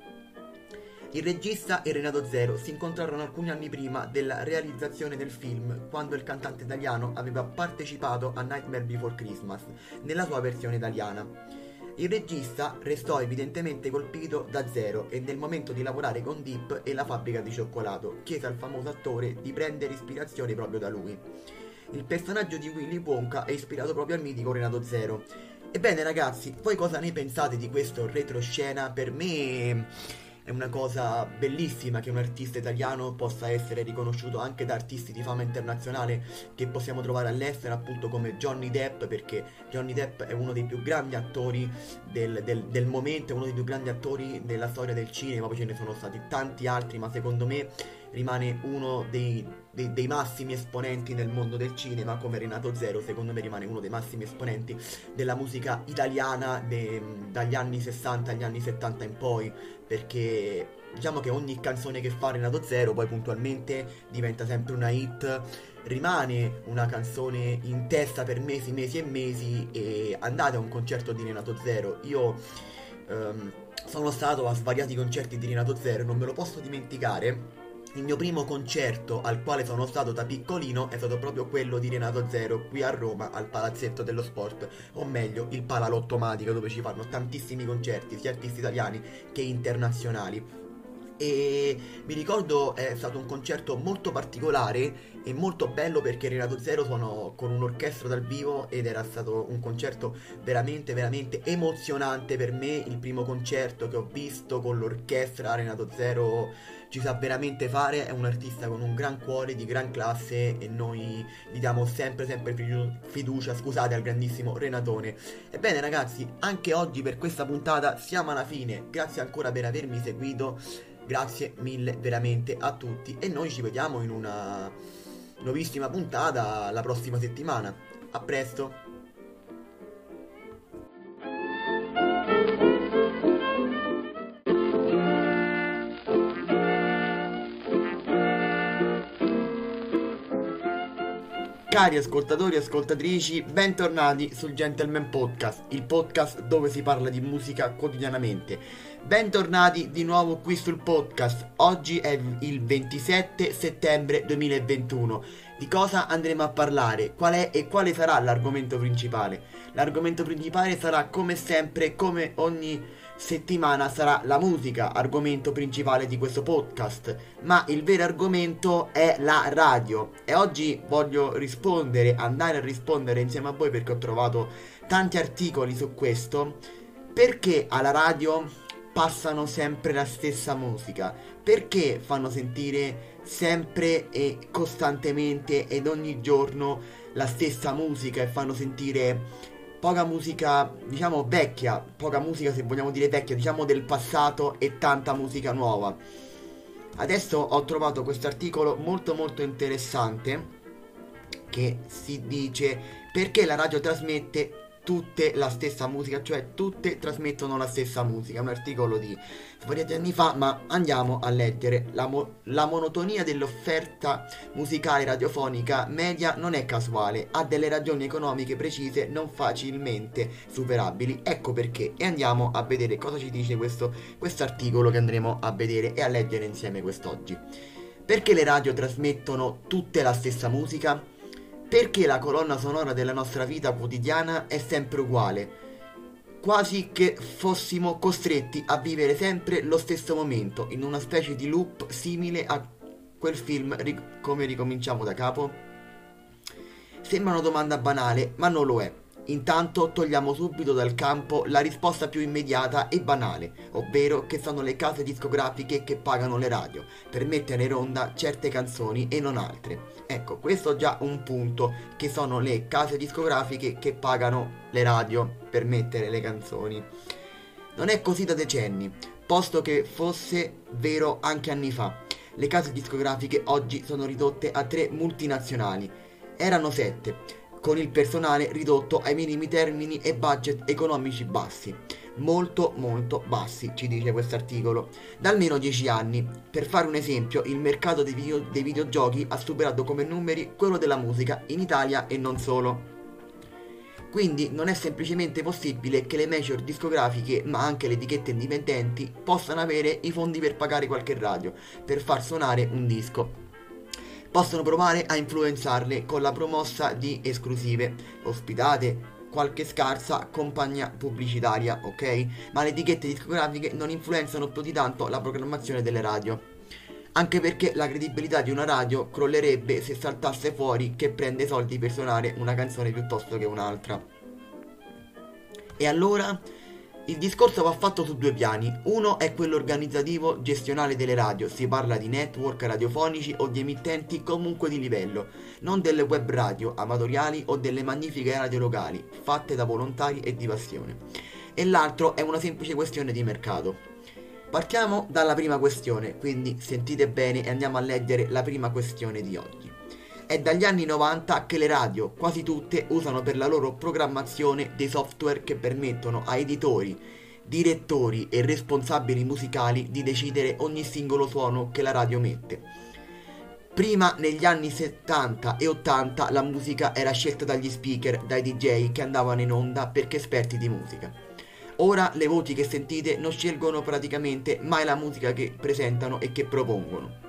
il regista e Renato Zero si incontrarono alcuni anni prima della realizzazione del film, quando il cantante italiano aveva partecipato a Nightmare Before Christmas, nella sua versione italiana. Il regista restò evidentemente colpito da Zero e nel momento di lavorare con Deep e la fabbrica di cioccolato chiese al famoso attore di prendere ispirazione proprio da lui. Il personaggio di Willy Wonka è ispirato proprio al mitico Renato Zero. Ebbene ragazzi, voi cosa ne pensate di questo retroscena? Per me è una cosa bellissima che un artista italiano possa essere riconosciuto anche da artisti di fama internazionale che possiamo trovare all'estero, appunto come Johnny Depp, perché Johnny Depp è uno dei più grandi attori del, del, del momento, è uno dei più grandi attori della storia del cinema, poi ce ne sono stati tanti altri, ma secondo me rimane uno dei, dei, dei, massimi esponenti nel mondo del cinema, come Renato Zero, secondo me rimane uno dei massimi esponenti della musica italiana de, dagli anni 60 agli anni 70 in poi, perché diciamo che ogni canzone che fa Renato Zero poi puntualmente diventa sempre una hit rimane una canzone in testa per mesi, mesi e mesi e andate a un concerto di Renato Zero. Io um, sono stato a svariati concerti di Renato Zero, non me lo posso dimenticare. Il mio primo concerto al quale sono stato da piccolino è stato proprio quello di Renato Zero qui a Roma al Palazzetto dello Sport, o meglio il Palalottomatica dove ci fanno tantissimi concerti, sia artisti italiani che internazionali. E mi ricordo è stato un concerto molto particolare e molto bello perché Renato Zero suonò con un'orchestra dal vivo ed era stato un concerto veramente veramente emozionante per me il primo concerto che ho visto con l'orchestra Renato Zero ci sa veramente fare è un artista con un gran cuore di gran classe e noi gli diamo sempre sempre fiducia scusate al grandissimo Renatone ebbene ragazzi anche oggi per questa puntata siamo alla fine grazie ancora per avermi seguito Grazie mille veramente a tutti e noi ci vediamo in una nuovissima puntata la prossima settimana. A presto! Cari ascoltatori e ascoltatrici, bentornati sul Gentleman Podcast, il podcast dove si parla di musica quotidianamente. Bentornati di nuovo qui sul podcast. Oggi è il 27 settembre 2021. Di cosa andremo a parlare? Qual è e quale sarà l'argomento principale? L'argomento principale sarà come sempre, come ogni settimana sarà la musica, argomento principale di questo podcast, ma il vero argomento è la radio. E oggi voglio rispondere, andare a rispondere insieme a voi perché ho trovato tanti articoli su questo, perché alla radio passano sempre la stessa musica, perché fanno sentire sempre e costantemente ed ogni giorno la stessa musica e fanno sentire poca musica, diciamo vecchia, poca musica se vogliamo dire vecchia, diciamo del passato e tanta musica nuova. Adesso ho trovato questo articolo molto molto interessante che si dice perché la radio trasmette tutte la stessa musica, cioè tutte trasmettono la stessa musica. Un articolo di svariati anni fa, ma andiamo a leggere. La, mo- la, monotonia dell'offerta musicale radiofonica media non è casuale, ha delle ragioni economiche precise non facilmente superabili. Ecco perché. E andiamo a vedere cosa ci dice questo articolo che andremo a vedere e a leggere insieme quest'oggi. Perché le radio trasmettono tutte la stessa musica? Perché la colonna sonora della nostra vita quotidiana è sempre uguale, quasi che fossimo costretti a vivere sempre lo stesso momento, in una specie di loop simile a quel film ric- come ricominciamo da capo? Sembra una domanda banale, ma non lo è. Intanto togliamo subito dal campo la risposta più immediata e banale, ovvero che sono le case discografiche che pagano le radio per mettere in onda certe canzoni e non altre. Ecco, questo è già un punto, che sono le case discografiche che pagano le radio per mettere le canzoni. Non è così da decenni, posto che fosse vero anche anni fa. Le case discografiche oggi sono ridotte a tre multinazionali. Erano sette con il personale ridotto ai minimi termini e budget economici bassi. Molto molto bassi, ci dice questo articolo, da almeno 10 anni. Per fare un esempio, il mercato dei, video, dei videogiochi ha superato come numeri quello della musica in Italia e non solo. Quindi non è semplicemente possibile che le major discografiche, ma anche le etichette indipendenti, possano avere i fondi per pagare qualche radio, per far suonare un disco possono provare a influenzarle con la promossa di esclusive, ospitate, qualche scarsa compagnia pubblicitaria, ok? Ma le etichette discografiche non influenzano più di tanto la programmazione delle radio. Anche perché la credibilità di una radio crollerebbe se saltasse fuori che prende soldi per suonare una canzone piuttosto che un'altra. E allora il discorso va fatto su due piani. Uno è quello organizzativo gestionale delle radio, si parla di network radiofonici o di emittenti comunque di livello, non delle web radio amatoriali o delle magnifiche radio locali, fatte da volontari e di passione. E l'altro è una semplice questione di mercato. Partiamo dalla prima questione, quindi sentite bene e andiamo a leggere la prima questione di oggi. È dagli anni 90 che le radio, quasi tutte, usano per la loro programmazione dei software che permettono a editori, direttori e responsabili musicali di decidere ogni singolo suono che la radio mette. Prima, negli anni 70 e 80, la musica era scelta dagli speaker, dai DJ che andavano in onda perché esperti di musica. Ora le voci che sentite non scelgono praticamente mai la musica che presentano e che propongono.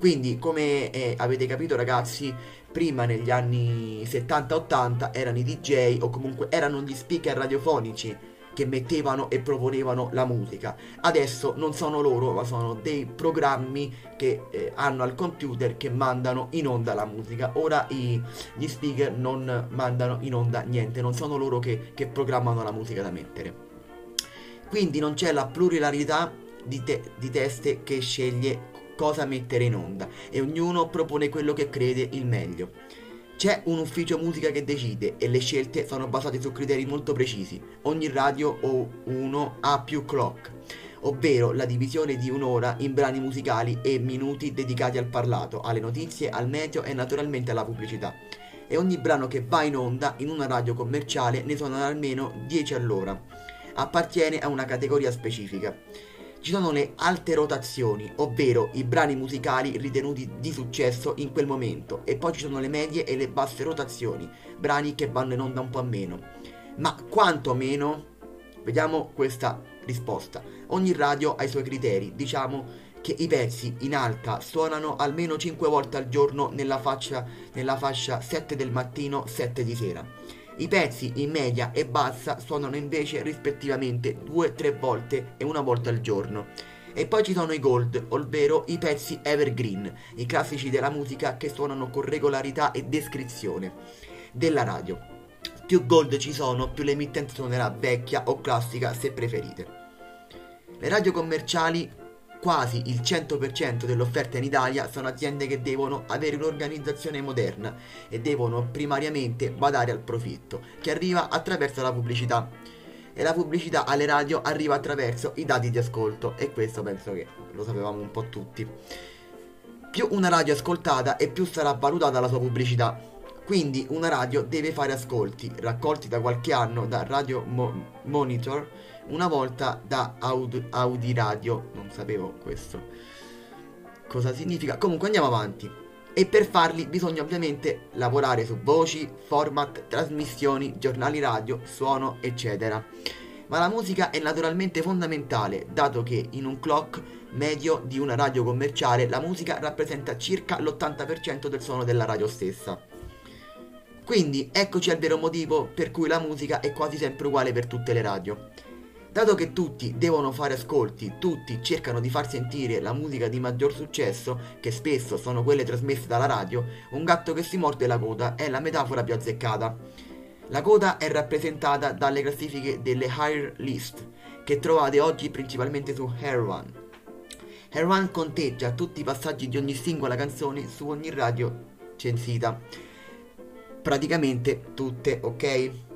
Quindi, come eh, avete capito ragazzi, prima negli anni 70-80 erano i DJ o comunque erano gli speaker radiofonici che mettevano e proponevano la musica. Adesso non sono loro, ma sono dei programmi che eh, hanno al computer che mandano in onda la musica. Ora i, gli speaker non mandano in onda niente, non sono loro che, che programmano la musica da mettere. Quindi non c'è la pluralità di, te- di teste che sceglie cosa mettere in onda e ognuno propone quello che crede il meglio. C'è un ufficio musica che decide e le scelte sono basate su criteri molto precisi. Ogni radio o uno ha più clock, ovvero la divisione di un'ora in brani musicali e minuti dedicati al parlato, alle notizie, al meteo e naturalmente alla pubblicità. E ogni brano che va in onda in una radio commerciale ne sono almeno 10 all'ora. Appartiene a una categoria specifica ci sono le alte rotazioni, ovvero i brani musicali ritenuti di successo in quel momento, e poi ci sono le medie e le basse rotazioni, brani che vanno in onda un po' meno. Ma quanto meno? Vediamo questa risposta. Ogni radio ha i suoi criteri, diciamo che i pezzi in alta suonano almeno 5 volte al giorno nella, faccia, nella fascia 7 del mattino, 7 di sera i pezzi in media e bassa suonano invece rispettivamente 2-3 volte e una volta al giorno. E poi ci sono i gold, ovvero i pezzi evergreen, i classici della musica che suonano con regolarità e descrizione della radio. Più gold ci sono, più l'emittente suonerà vecchia o classica se preferite. Le radio commerciali quasi il 100% dell'offerta in Italia sono aziende che devono avere un'organizzazione moderna e devono primariamente badare al profitto, che arriva attraverso la pubblicità. E la pubblicità alle radio arriva attraverso i dati di ascolto, e questo penso che lo sapevamo un po' tutti. Più una radio è ascoltata e più sarà valutata la sua pubblicità. Quindi una radio deve fare ascolti, raccolti da qualche anno da Radio Mo- Monitor, una volta da Audi, Audi Radio, non sapevo questo. Cosa significa? Comunque andiamo avanti. E per farli bisogna ovviamente lavorare su voci, format, trasmissioni, giornali radio, suono, eccetera. Ma la musica è naturalmente fondamentale, dato che in un clock medio di una radio commerciale la musica rappresenta circa l'80% del suono della radio stessa. Quindi eccoci al vero motivo per cui la musica è quasi sempre uguale per tutte le radio. Dato che tutti devono fare ascolti, tutti cercano di far sentire la musica di maggior successo, che spesso sono quelle trasmesse dalla radio, un gatto che si morde la coda è la metafora più azzeccata. La coda è rappresentata dalle classifiche delle Higher List, che trovate oggi principalmente su Hair One conteggia tutti i passaggi di ogni singola canzone su ogni radio censita. Praticamente tutte, ok?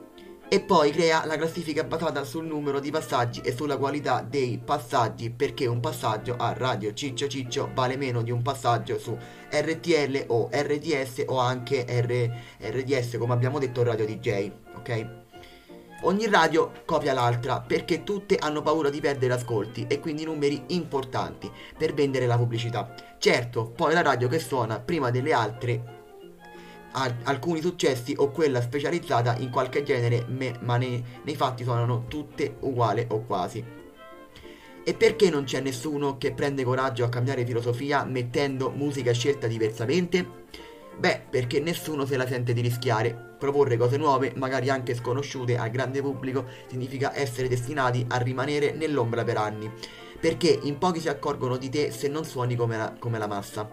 E poi crea la classifica basata sul numero di passaggi e sulla qualità dei passaggi perché un passaggio a radio ciccio ciccio vale meno di un passaggio su RTL o RDS o anche R- RDS come abbiamo detto radio DJ ok? Ogni radio copia l'altra perché tutte hanno paura di perdere ascolti e quindi numeri importanti per vendere la pubblicità. Certo poi la radio che suona prima delle altre alcuni successi o quella specializzata in qualche genere, me, ma nei, nei fatti suonano tutte uguali o quasi. E perché non c'è nessuno che prende coraggio a cambiare filosofia mettendo musica scelta diversamente? Beh, perché nessuno se la sente di rischiare. Proporre cose nuove, magari anche sconosciute al grande pubblico, significa essere destinati a rimanere nell'ombra per anni. Perché in pochi si accorgono di te se non suoni come la, come la massa.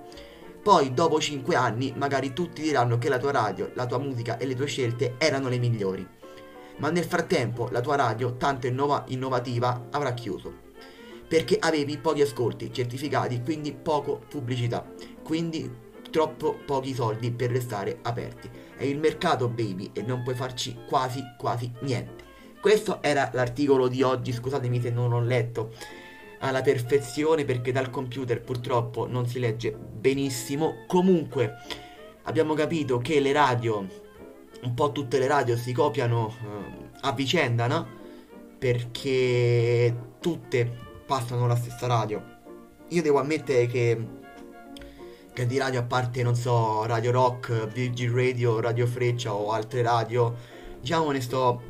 Poi, dopo 5 anni, magari tutti diranno che la tua radio, la tua musica e le tue scelte erano le migliori. Ma nel frattempo la tua radio, tanto innova- innovativa, avrà chiuso. Perché avevi pochi ascolti certificati, quindi poco pubblicità. Quindi troppo pochi soldi per restare aperti. È il mercato, baby, e non puoi farci quasi quasi niente. Questo era l'articolo di oggi, scusatemi se non l'ho letto. Alla perfezione perché dal computer purtroppo non si legge benissimo. Comunque abbiamo capito che le radio, un po' tutte le radio si copiano uh, a vicenda, no? Perché tutte passano la stessa radio. Io devo ammettere che, che di radio a parte, non so, Radio Rock, Virgin Radio, Radio Freccia o altre radio, diciamo ne sto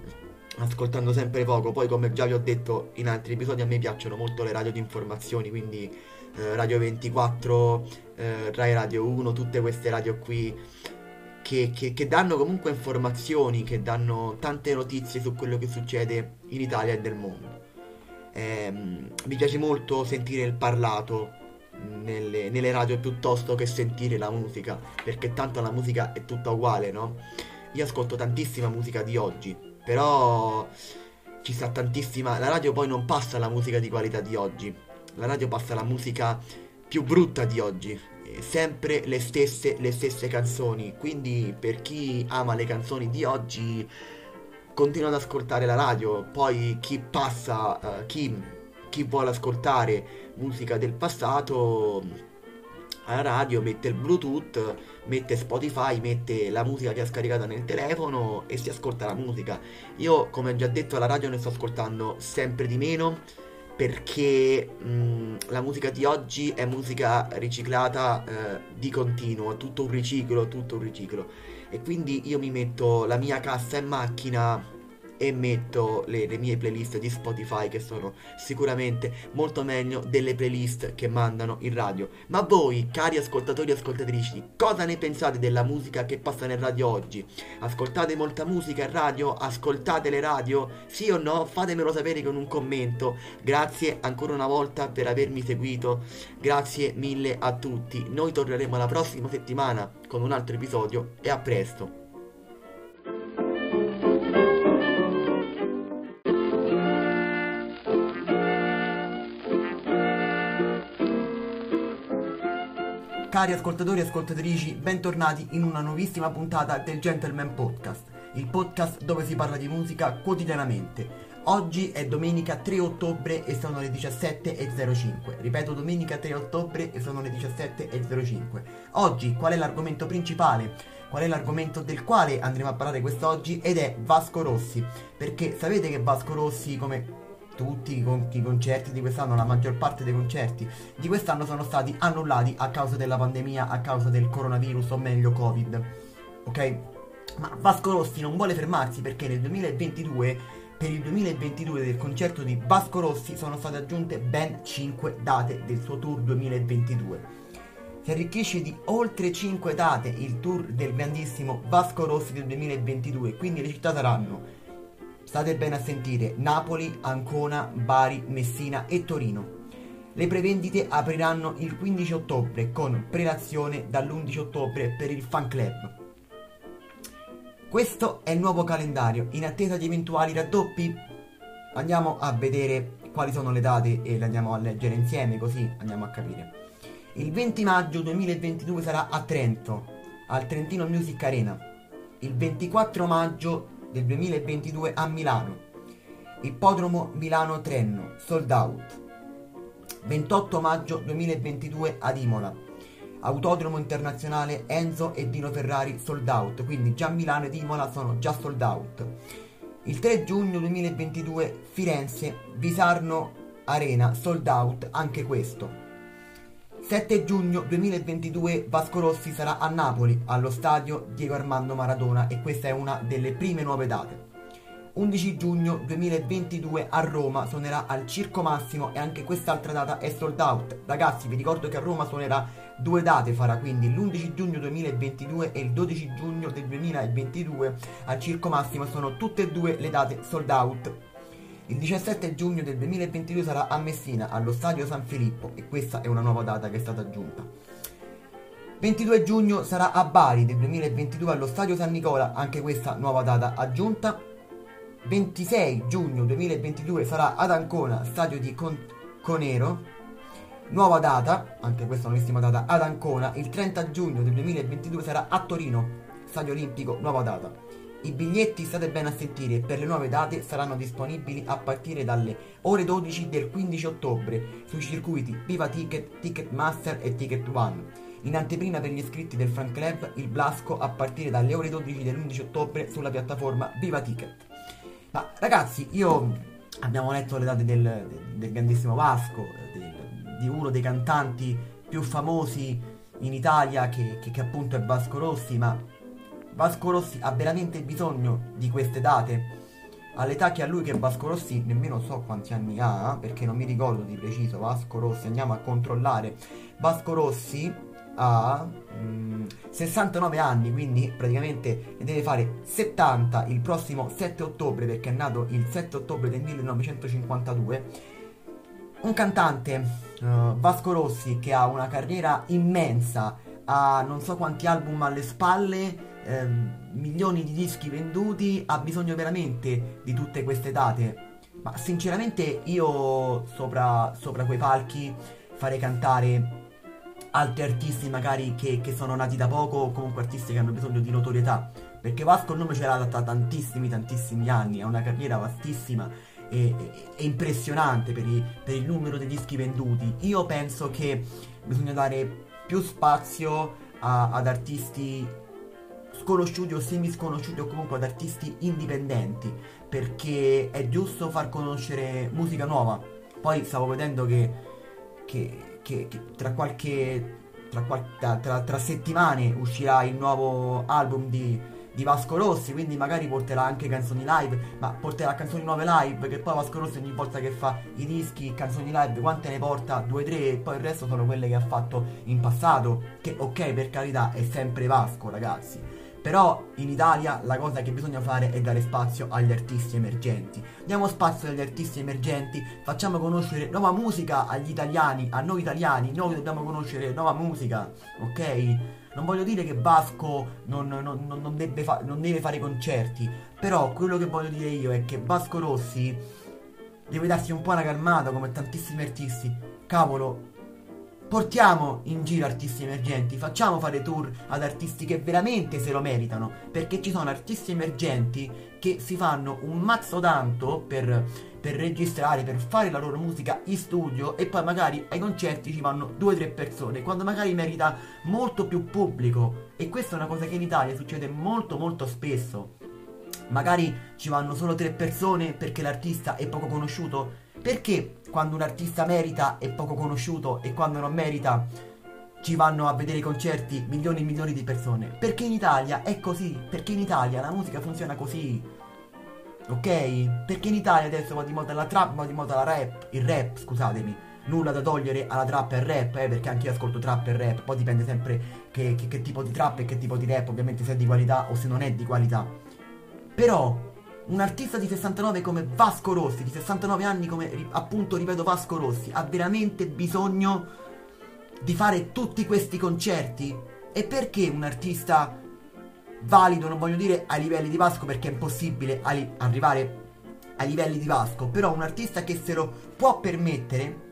ascoltando sempre poco. Poi, come già vi ho detto in altri episodi, a me piacciono molto le radio di informazioni, quindi eh, Radio 24, eh, Rai Radio 1, tutte queste radio qui che, che, che, danno comunque informazioni, che danno tante notizie su quello che succede in Italia e nel mondo. Eh, mi piace molto sentire il parlato nelle, nelle radio piuttosto che sentire la musica, perché tanto la musica è tutta uguale, no? Io ascolto tantissima musica di oggi, però ci sta tantissima... La radio poi non passa la musica di qualità di oggi, la radio passa la musica più brutta di oggi, sempre le stesse, le stesse canzoni. Quindi per chi ama le canzoni di oggi continua ad ascoltare la radio. Poi chi passa, uh, chi, chi vuole ascoltare musica del passato alla radio mette il bluetooth mette spotify mette la musica che ha scaricato nel telefono e si ascolta la musica io come già detto alla radio ne sto ascoltando sempre di meno perché mh, la musica di oggi è musica riciclata eh, di continuo, tutto un riciclo, tutto un riciclo. E quindi io mi metto la mia cassa in macchina e metto le, le, mie playlist di Spotify che sono sicuramente molto meglio delle playlist che mandano in radio. Ma voi, cari ascoltatori e ascoltatrici, cosa ne pensate della musica che passa nel radio oggi? Ascoltate molta musica in radio? Ascoltate le radio? Sì o no? Fatemelo sapere con un commento. Grazie ancora una volta per avermi seguito. Grazie mille a tutti. Noi torneremo la prossima settimana con un altro episodio e a presto. Cari ascoltatori e ascoltatrici, bentornati in una nuovissima puntata del Gentleman Podcast, il podcast dove si parla di musica quotidianamente. Oggi è domenica 3 ottobre e sono le 17.05. Ripeto, domenica 3 ottobre e sono le 17.05. Oggi qual è l'argomento principale? Qual è l'argomento del quale andremo a parlare quest'oggi? Ed è Vasco Rossi. Perché sapete che Vasco Rossi, come tutti i, con- i, concerti di quest'anno, la maggior parte dei concerti di quest'anno sono stati annullati a causa della pandemia, a causa del coronavirus o meglio Covid. Ok? Ma Vasco Rossi non vuole fermarsi perché nel 2022, per il 2022 del concerto di Vasco Rossi sono state aggiunte ben 5 date del suo tour 2022 si arricchisce di oltre 5 date il tour del grandissimo Vasco Rossi del 2022, quindi le città saranno State bene a sentire Napoli, Ancona, Bari, Messina e Torino. Le prevendite apriranno il 15 ottobre con prelazione dall'11 ottobre per il fan club. Questo è il nuovo calendario, in attesa di eventuali raddoppi. Andiamo a vedere quali sono le date e le andiamo a leggere insieme così andiamo a capire. Il 20 maggio 2022 sarà a Trento, al Trentino Music Arena. Il 24 maggio del 2022 a Milano. Ippodromo Milano-Trenno, sold out. 28 maggio 2022 ad Imola. Autodromo internazionale Enzo e Dino Ferrari sold out, quindi già Milano ed Imola sono già sold out. Il 3 giugno 2022 Firenze, Visarno Arena sold out anche questo. 7 giugno 2022 Vasco Rossi sarà a Napoli, allo stadio Diego Armando Maradona e questa è una delle prime nuove date. 11 giugno 2022 a Roma suonerà al Circo Massimo e anche quest'altra data è sold out. Ragazzi vi ricordo che a Roma suonerà due date farà quindi l'11 giugno 2022 e il 12 giugno del 2022 al Circo Massimo sono tutte e due le date sold out. Il 17 giugno del 2022 sarà a Messina, allo Stadio San Filippo, e questa è una nuova data che è stata aggiunta. 22 giugno sarà a Bari del 2022 allo Stadio San Nicola, anche questa nuova data aggiunta. 26 giugno 2022 sarà ad Ancona, stadio di Con- Conero. Nuova data, anche questa nuovissima data, ad Ancona. Il 30 giugno del 2022 sarà a Torino, stadio olimpico, nuova data. I biglietti, state bene a sentire, per le nuove date saranno disponibili a partire dalle ore 12 del 15 ottobre sui circuiti Viva Ticket, Ticketmaster e Ticket One. In anteprima per gli iscritti del fan club il Blasco a partire dalle ore 12 dell'11 ottobre sulla piattaforma Viva Ticket. Ma ragazzi, io abbiamo letto le date del, del, grandissimo Vasco, del, di uno dei cantanti più famosi in Italia che, che, che appunto è Vasco Rossi, ma Vasco Rossi ha veramente bisogno di queste date? All'età che ha lui che Vasco Rossi nemmeno so quanti anni ha, perché non mi ricordo di preciso, Vasco Rossi, andiamo a controllare. Vasco Rossi ha mm, 69 anni, quindi praticamente ne deve fare 70 il prossimo 7 ottobre, perché è nato il 7 ottobre del 1952. Un cantante, uh, Vasco Rossi, che ha una carriera immensa, ha non so quanti album alle spalle, eh, milioni di dischi venduti, ha bisogno veramente di tutte queste date. Ma sinceramente io sopra, sopra quei palchi farei cantare altri artisti magari che, che, sono nati da poco o comunque artisti che hanno bisogno di notorietà. Perché Vasco il nome ce l'ha da tantissimi, tantissimi anni, ha una carriera vastissima e, e impressionante per, i, per il numero di dischi venduti. Io penso che bisogna dare più spazio a, ad artisti sconosciuti o semi sconosciuti o comunque ad artisti indipendenti perché è giusto far conoscere musica nuova poi stavo vedendo che, che, che, che tra qualche tra, tra, tra, settimane uscirà il nuovo album di, di Vasco Rossi, quindi magari porterà anche canzoni live, ma porterà canzoni nuove live, che poi Vasco Rossi ogni volta che fa i dischi, canzoni live, quante ne porta? Due, tre, e poi il resto sono quelle che ha fatto in passato, che ok per carità è sempre Vasco ragazzi, però in Italia la cosa che bisogna fare è dare spazio agli artisti emergenti. Diamo spazio agli artisti emergenti, facciamo conoscere nuova musica agli italiani, a noi italiani, noi dobbiamo conoscere nuova musica, ok? Non voglio dire che Vasco non, non, non, deve, fa- non deve fare concerti, però quello che voglio dire io è che Vasco Rossi deve darsi un po' una calmata come tantissimi artisti. Cavolo, portiamo in giro artisti emergenti, facciamo fare tour ad artisti che veramente se lo meritano, perché ci sono artisti emergenti che si fanno un mazzo tanto per, per registrare, per fare la loro musica in studio e poi magari ai concerti ci vanno due o tre persone, quando magari merita molto più pubblico. E questa è una cosa che in Italia succede molto molto spesso. Magari ci vanno solo tre persone perché l'artista è poco conosciuto, perché quando un artista merita è poco conosciuto e quando non merita ci vanno a vedere i concerti milioni e milioni di persone? Perché in Italia è così, perché in Italia la musica funziona così. Ok? Perché in Italia adesso va di moda la trap, va di moda la rap, il rap, scusatemi. Nulla da togliere alla trap e al rap, eh, perché anche io ascolto trap e rap, poi dipende sempre che, che, che tipo di trap e che tipo di rap, ovviamente se è di qualità o se non è di qualità. Però un artista di 69 come Vasco Rossi, di 69 anni come appunto ripeto Vasco Rossi, ha veramente bisogno di fare tutti questi concerti? E perché un artista valido, non voglio dire ai livelli di Vasco perché è impossibile arrivare ai livelli di Vasco, però un artista che se lo può permettere,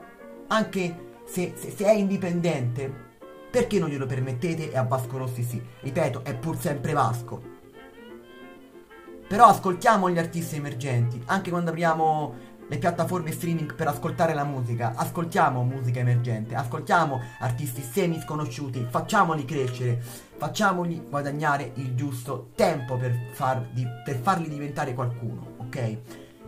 anche se, se, se è indipendente, perché non glielo permettete e a Vasco Rossi sì? Ripeto, è pur sempre Vasco. Però ascoltiamo gli artisti emergenti, anche quando apriamo le piattaforme streaming per ascoltare la musica, ascoltiamo musica emergente, ascoltiamo artisti semi sconosciuti, facciamoli crescere, facciamogli guadagnare il giusto tempo per, far di, per farli diventare qualcuno, ok?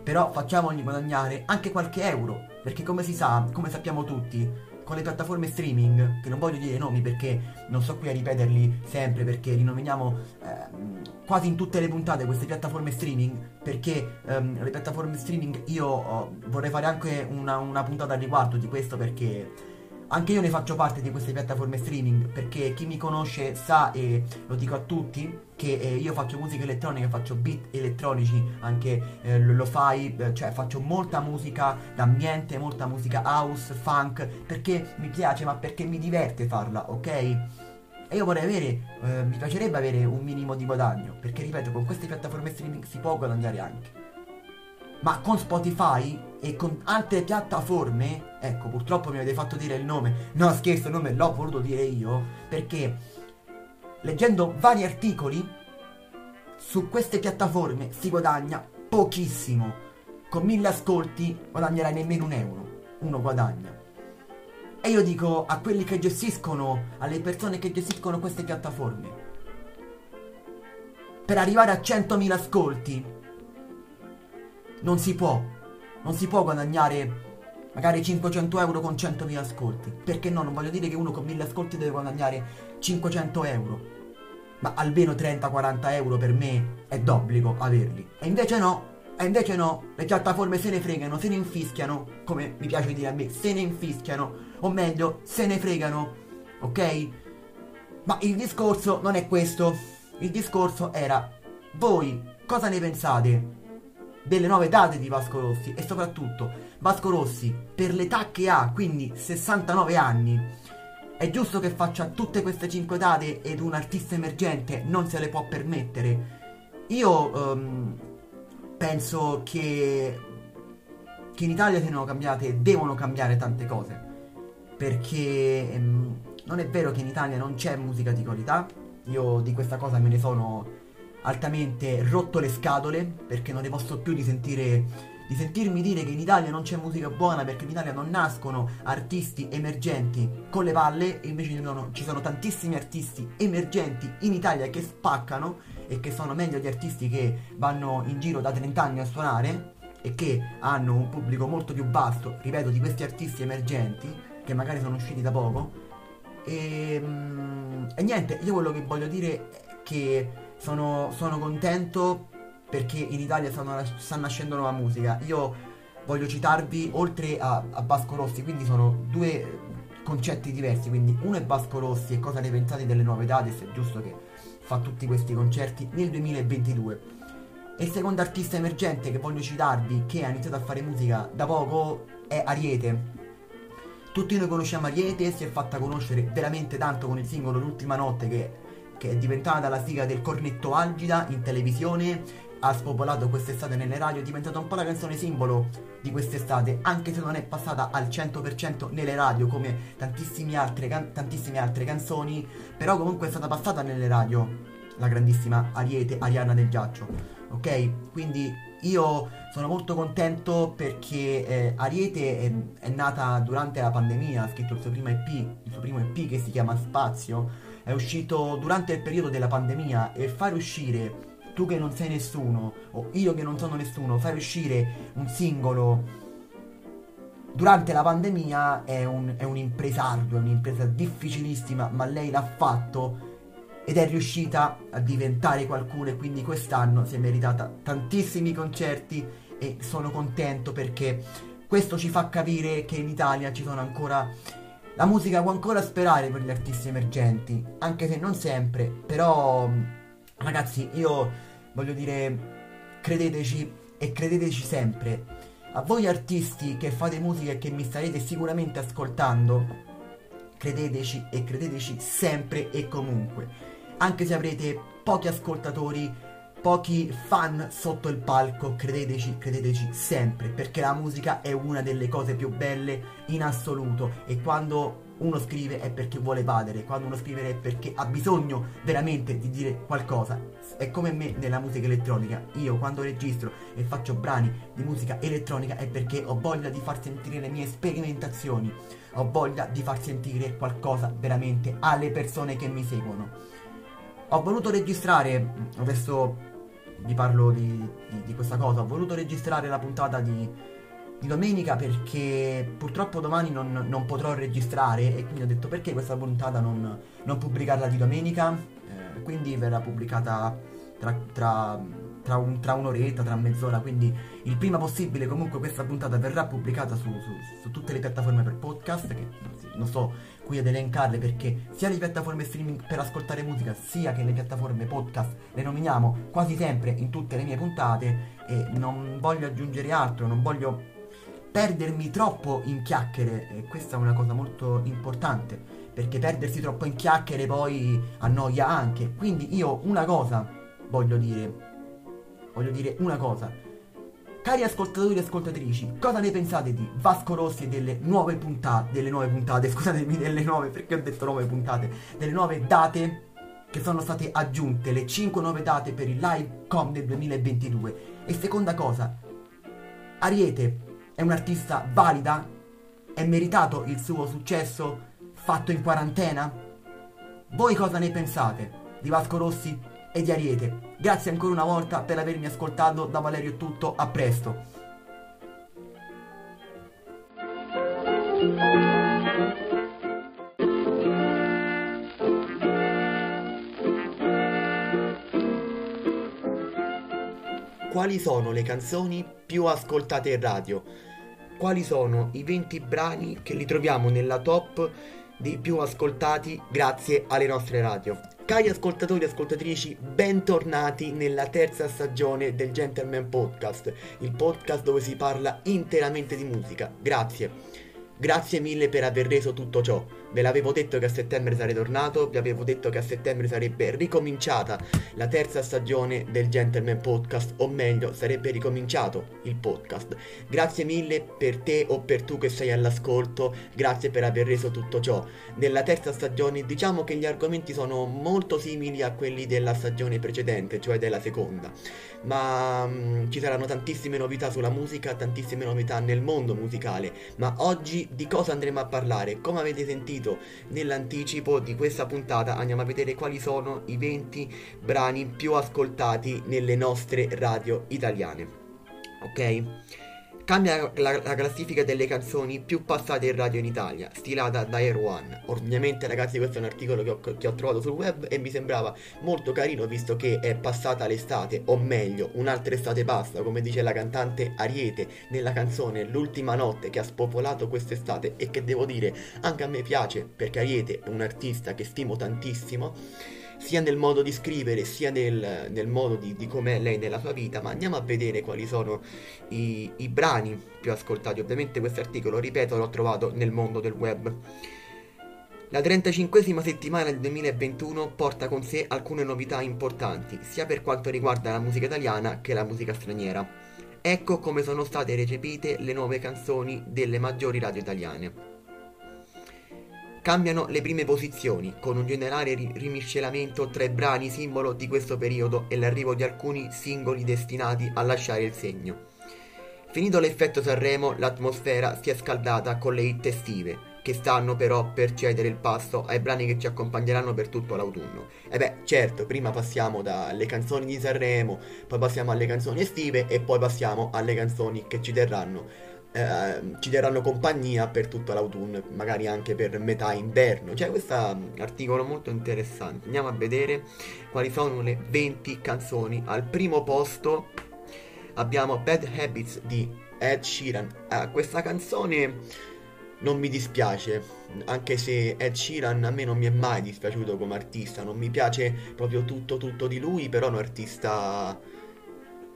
Però facciamogli guadagnare anche qualche euro, perché come si sa, come sappiamo tutti, con le piattaforme streaming, che non voglio dire i nomi perché non sto qui a ripeterli sempre, perché li nominiamo eh, quasi in tutte le puntate queste piattaforme streaming, perché ehm, le piattaforme streaming io oh, vorrei fare anche una, una puntata al riguardo di questo perché anche io ne faccio parte di queste piattaforme streaming perché chi mi conosce sa e lo dico a tutti che eh, io faccio musica elettronica, faccio beat elettronici, anche eh, lo fai, eh, cioè faccio molta musica d'ambiente, molta musica house, funk, perché mi piace ma perché mi diverte farla, ok? E io vorrei avere, eh, mi piacerebbe avere un minimo di guadagno, perché ripeto, con queste piattaforme streaming si può guadagnare anche. Ma con Spotify e con altre piattaforme, ecco, purtroppo mi avete fatto dire il nome. No, scherzo, il nome l'ho voluto dire io, perché leggendo vari articoli
su queste piattaforme si guadagna pochissimo. Con mille ascolti guadagnerai nemmeno un euro. Uno guadagna. E io dico a quelli che gestiscono, alle persone che gestiscono queste piattaforme, per arrivare a 100.000 ascolti non si può, non si può guadagnare magari 500 euro con 100.000 ascolti. Perché no? Non voglio dire che uno con 1000 ascolti deve guadagnare 500 euro. Ma almeno 30-40 euro per me è d'obbligo averli. E invece no, e invece no, le piattaforme se ne fregano, se ne infischiano, come mi piace dire a me, se ne infischiano, o meglio, se ne fregano, ok? Ma il discorso non è questo, il discorso era, voi cosa ne pensate delle nuove date di Vasco Rossi e soprattutto Vasco Rossi per l'età che ha, quindi 69 anni, è giusto che faccia tutte queste 5 date ed un artista emergente non se le può permettere? Io um, penso che, che, in Italia siano cambiate, devono cambiare tante cose. Perché um, non è vero che in Italia non c'è musica di qualità. Io di questa cosa me ne sono altamente rotto le scatole perché non ne posso più di sentire di sentirmi dire che in Italia non c'è musica buona perché in Italia non nascono artisti emergenti con le palle invece ci sono, tantissimi artisti emergenti in Italia che spaccano e che sono meglio di artisti che vanno in giro da 30 anni a suonare e che hanno un pubblico molto più vasto, ripeto, di questi artisti emergenti che magari sono usciti da poco. E, mm, e niente, io quello che voglio dire è che sono, sono contento perché in Italia stanno, sta nascendo nuova musica. Io voglio citarvi, oltre a, a Vasco Rossi, quindi sono due concetti diversi, quindi uno è Vasco Rossi e cosa ne pensate delle nuove date, se è giusto che fa tutti questi concerti nel 2022. E il secondo artista emergente che voglio citarvi, che ha iniziato a fare musica da poco, è Ariete. Tutti noi conosciamo Ariete, si è fatta conoscere veramente tanto con il singolo L'ultima notte che che è diventata la sigla del cornetto algida in televisione, ha spopolato quest'estate nelle radio, è diventata un po' la canzone simbolo di quest'estate, anche se non è passata al 100% nelle radio come tantissime altre, can- tantissime altre canzoni, però comunque è stata passata nelle radio la grandissima Ariete, Arianna del Ghiaccio, ok? Quindi io sono molto contento perché eh, Ariete è, è, nata durante la pandemia, ha scritto il suo primo EP, il suo primo EP che si chiama Spazio, è uscito durante il periodo della pandemia e fare uscire tu che non sei nessuno o io che non sono nessuno, fare uscire un singolo durante la pandemia è, un, è un'impresa ardua, è un'impresa difficilissima, ma lei l'ha fatto ed è riuscita a diventare qualcuno e quindi quest'anno si è meritata tantissimi concerti e sono contento perché questo ci fa capire che in Italia ci sono ancora la musica può ancora sperare per gli artisti emergenti, anche se non sempre, però ragazzi io voglio dire, credeteci e credeteci sempre. A voi artisti che fate musica e che mi starete sicuramente ascoltando, credeteci e credeteci sempre e comunque. Anche se avrete pochi ascoltatori, pochi fan sotto il palco, credeteci, credeteci sempre, perché la musica è una delle cose più belle in assoluto e quando uno scrive è perché vuole evadere, quando uno scrive è perché ha bisogno veramente di dire qualcosa. È come me nella musica elettronica, io quando registro e faccio brani di musica elettronica è perché ho voglia di far sentire le mie sperimentazioni, ho voglia di far sentire qualcosa veramente alle persone che mi seguono. Ho voluto registrare, adesso vi parlo di, di, di, questa cosa. Ho voluto registrare la puntata di, di domenica perché purtroppo domani non, non, potrò registrare e quindi ho detto perché questa puntata non, non pubblicarla di domenica. Eh, quindi verrà pubblicata tra, tra, tra, un, tra, un'oretta, tra mezz'ora. Quindi il prima possibile comunque questa puntata verrà pubblicata su, su, su tutte le piattaforme per podcast. Che non so qui ad elencarle perché sia le piattaforme streaming per ascoltare musica sia che le piattaforme podcast le nominiamo quasi sempre in tutte le mie puntate e non voglio aggiungere altro, non voglio perdermi troppo in chiacchiere e questa è una cosa molto importante perché perdersi troppo in chiacchiere poi annoia anche. Quindi io una cosa voglio dire, voglio dire una cosa Cari ascoltatori e ascoltatrici, cosa ne pensate di Vasco Rossi e delle nuove puntate, delle nuove puntate, [LAUGHS] scusatemi, delle nuove, perché ho detto nuove puntate, delle nuove date che sono state aggiunte le 5 nuove date per il live com del 2022. E seconda cosa, Ariete è un'artista valida? È meritato il suo successo fatto in quarantena? Voi cosa ne pensate di Vasco Rossi e di Ariete? Grazie ancora una volta per avermi ascoltato, da Valerio è tutto, a presto.
Quali sono le canzoni più ascoltate in radio? Quali sono i 20 brani che li troviamo nella top dei più ascoltati grazie alle nostre radio? Cari ascoltatori e ascoltatrici, bentornati nella terza stagione del Gentleman Podcast, il podcast dove si parla interamente di musica. Grazie. Grazie mille per aver reso tutto ciò. Ve l'avevo detto che a settembre sarei tornato, vi avevo detto che a settembre sarebbe ricominciata la terza stagione del Gentleman Podcast, o meglio, sarebbe ricominciato il podcast. Grazie mille per te o per tu che sei all'ascolto, grazie per aver reso tutto ciò. Nella terza stagione diciamo che gli argomenti sono molto simili a quelli della stagione precedente, cioè della seconda, ma mh, ci saranno tantissime novità sulla musica, tantissime novità nel mondo musicale, ma oggi di cosa andremo a parlare? Come avete sentito nell'anticipo di questa puntata andiamo a vedere quali sono i 20 brani più ascoltati nelle nostre radio italiane. Ok? Cambia la, la, classifica delle canzoni più passate in radio in Italia, stilata da Air One. Ovviamente, ragazzi, questo è un articolo che ho, che ho, trovato sul web e mi sembrava molto carino visto che è passata l'estate, o meglio, un'altra estate passa, come dice la cantante Ariete nella canzone L'ultima notte che ha spopolato quest'estate e che devo dire anche a me piace perché Ariete è un artista che stimo tantissimo sia nel modo di scrivere sia nel, nel modo di, di com'è lei nella sua vita, ma andiamo a vedere quali sono i, i brani più ascoltati. Ovviamente questo articolo, ripeto, l'ho trovato nel mondo del web. La 35esima settimana del 2021 porta con sé alcune novità importanti, sia per quanto riguarda la musica italiana che la musica straniera. Ecco come sono state recepite le nuove canzoni delle maggiori radio italiane. Cambiano le prime posizioni, con un generale rimiscelamento tra i brani simbolo di questo periodo e l'arrivo di alcuni singoli destinati a lasciare il segno. Finito l'effetto Sanremo, l'atmosfera si è scaldata con le hit estive, che stanno però per cedere il passo ai brani che ci accompagneranno per tutto l'autunno. E beh, certo, prima passiamo dalle canzoni di Sanremo, poi passiamo alle canzoni estive e poi passiamo alle canzoni che ci terranno eh, ci daranno compagnia per tutto l'autunno, magari anche per metà inverno. C'è questo articolo molto interessante. Andiamo a vedere quali sono le 20 canzoni. Al primo posto abbiamo Bad Habits di Ed Sheeran. Eh, questa canzone non mi dispiace, anche se Ed Sheeran a me non mi è mai dispiaciuto come artista, non mi piace proprio tutto tutto di lui, però è un artista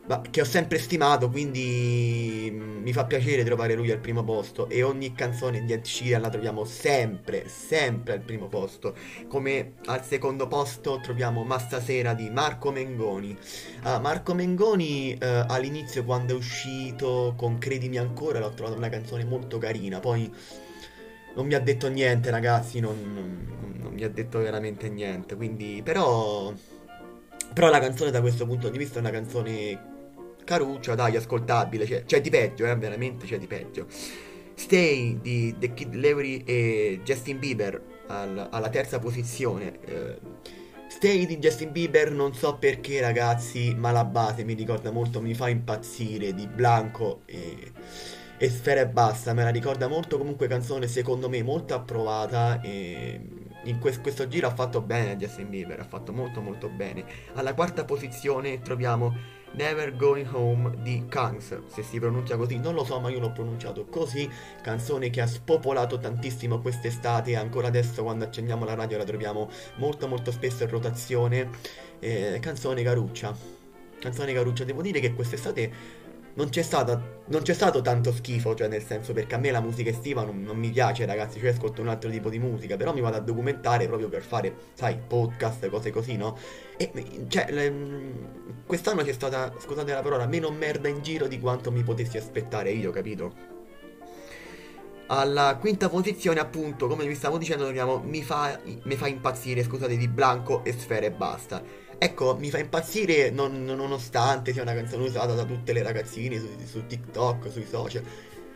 ma che ho sempre stimato, quindi mm, mi fa piacere trovare lui al primo posto e ogni canzone di Ed Sheeran la troviamo sempre, sempre al primo posto. Come al secondo posto troviamo Ma stasera di Marco Mengoni. Uh, Marco Mengoni uh, all'inizio quando è uscito con Credimi ancora l'ho trovato una canzone molto carina, poi non mi ha detto niente ragazzi, non, non, non mi ha detto veramente niente, quindi però... Però la canzone da questo punto di vista è una canzone caruccia, dai, ascoltabile, c'è, c'è di peggio, eh, veramente c'è di peggio. Stay di The Kid Levery e Justin Bieber al, alla terza posizione. Eh, Stay di Justin Bieber non so perché ragazzi, ma la base mi ricorda molto, mi fa impazzire di Blanco e, e Sfera e Basta, me la ricorda molto comunque canzone secondo me molto approvata e in que- questo giro ha fatto bene Justin Bieber, ha fatto molto molto bene. Alla quarta posizione troviamo Never Going Home di Kangs, se si pronuncia così, non lo so, ma io l'ho pronunciato così. Canzone che ha spopolato tantissimo quest'estate e ancora adesso quando accendiamo la radio la troviamo molto molto spesso in rotazione. Eh, canzone caruccia. Canzone caruccia, devo dire che quest'estate non c'è, stata, non c'è stato tanto schifo, cioè nel senso perché a me la musica estiva non, non, mi piace ragazzi, cioè ascolto un altro tipo di musica, però mi vado a documentare proprio per fare, sai, podcast, cose così, no? E cioè, le, quest'anno c'è stata, scusate la parola, meno merda in giro di quanto mi potessi aspettare io, capito? Alla quinta posizione, appunto, come vi stavo dicendo, troviamo Mi fa, mi fa impazzire, scusate, di Blanco e Sfera e basta. Ecco, mi fa impazzire non- nonostante sia una canzone usata da tutte le ragazzine su, su TikTok, sui social.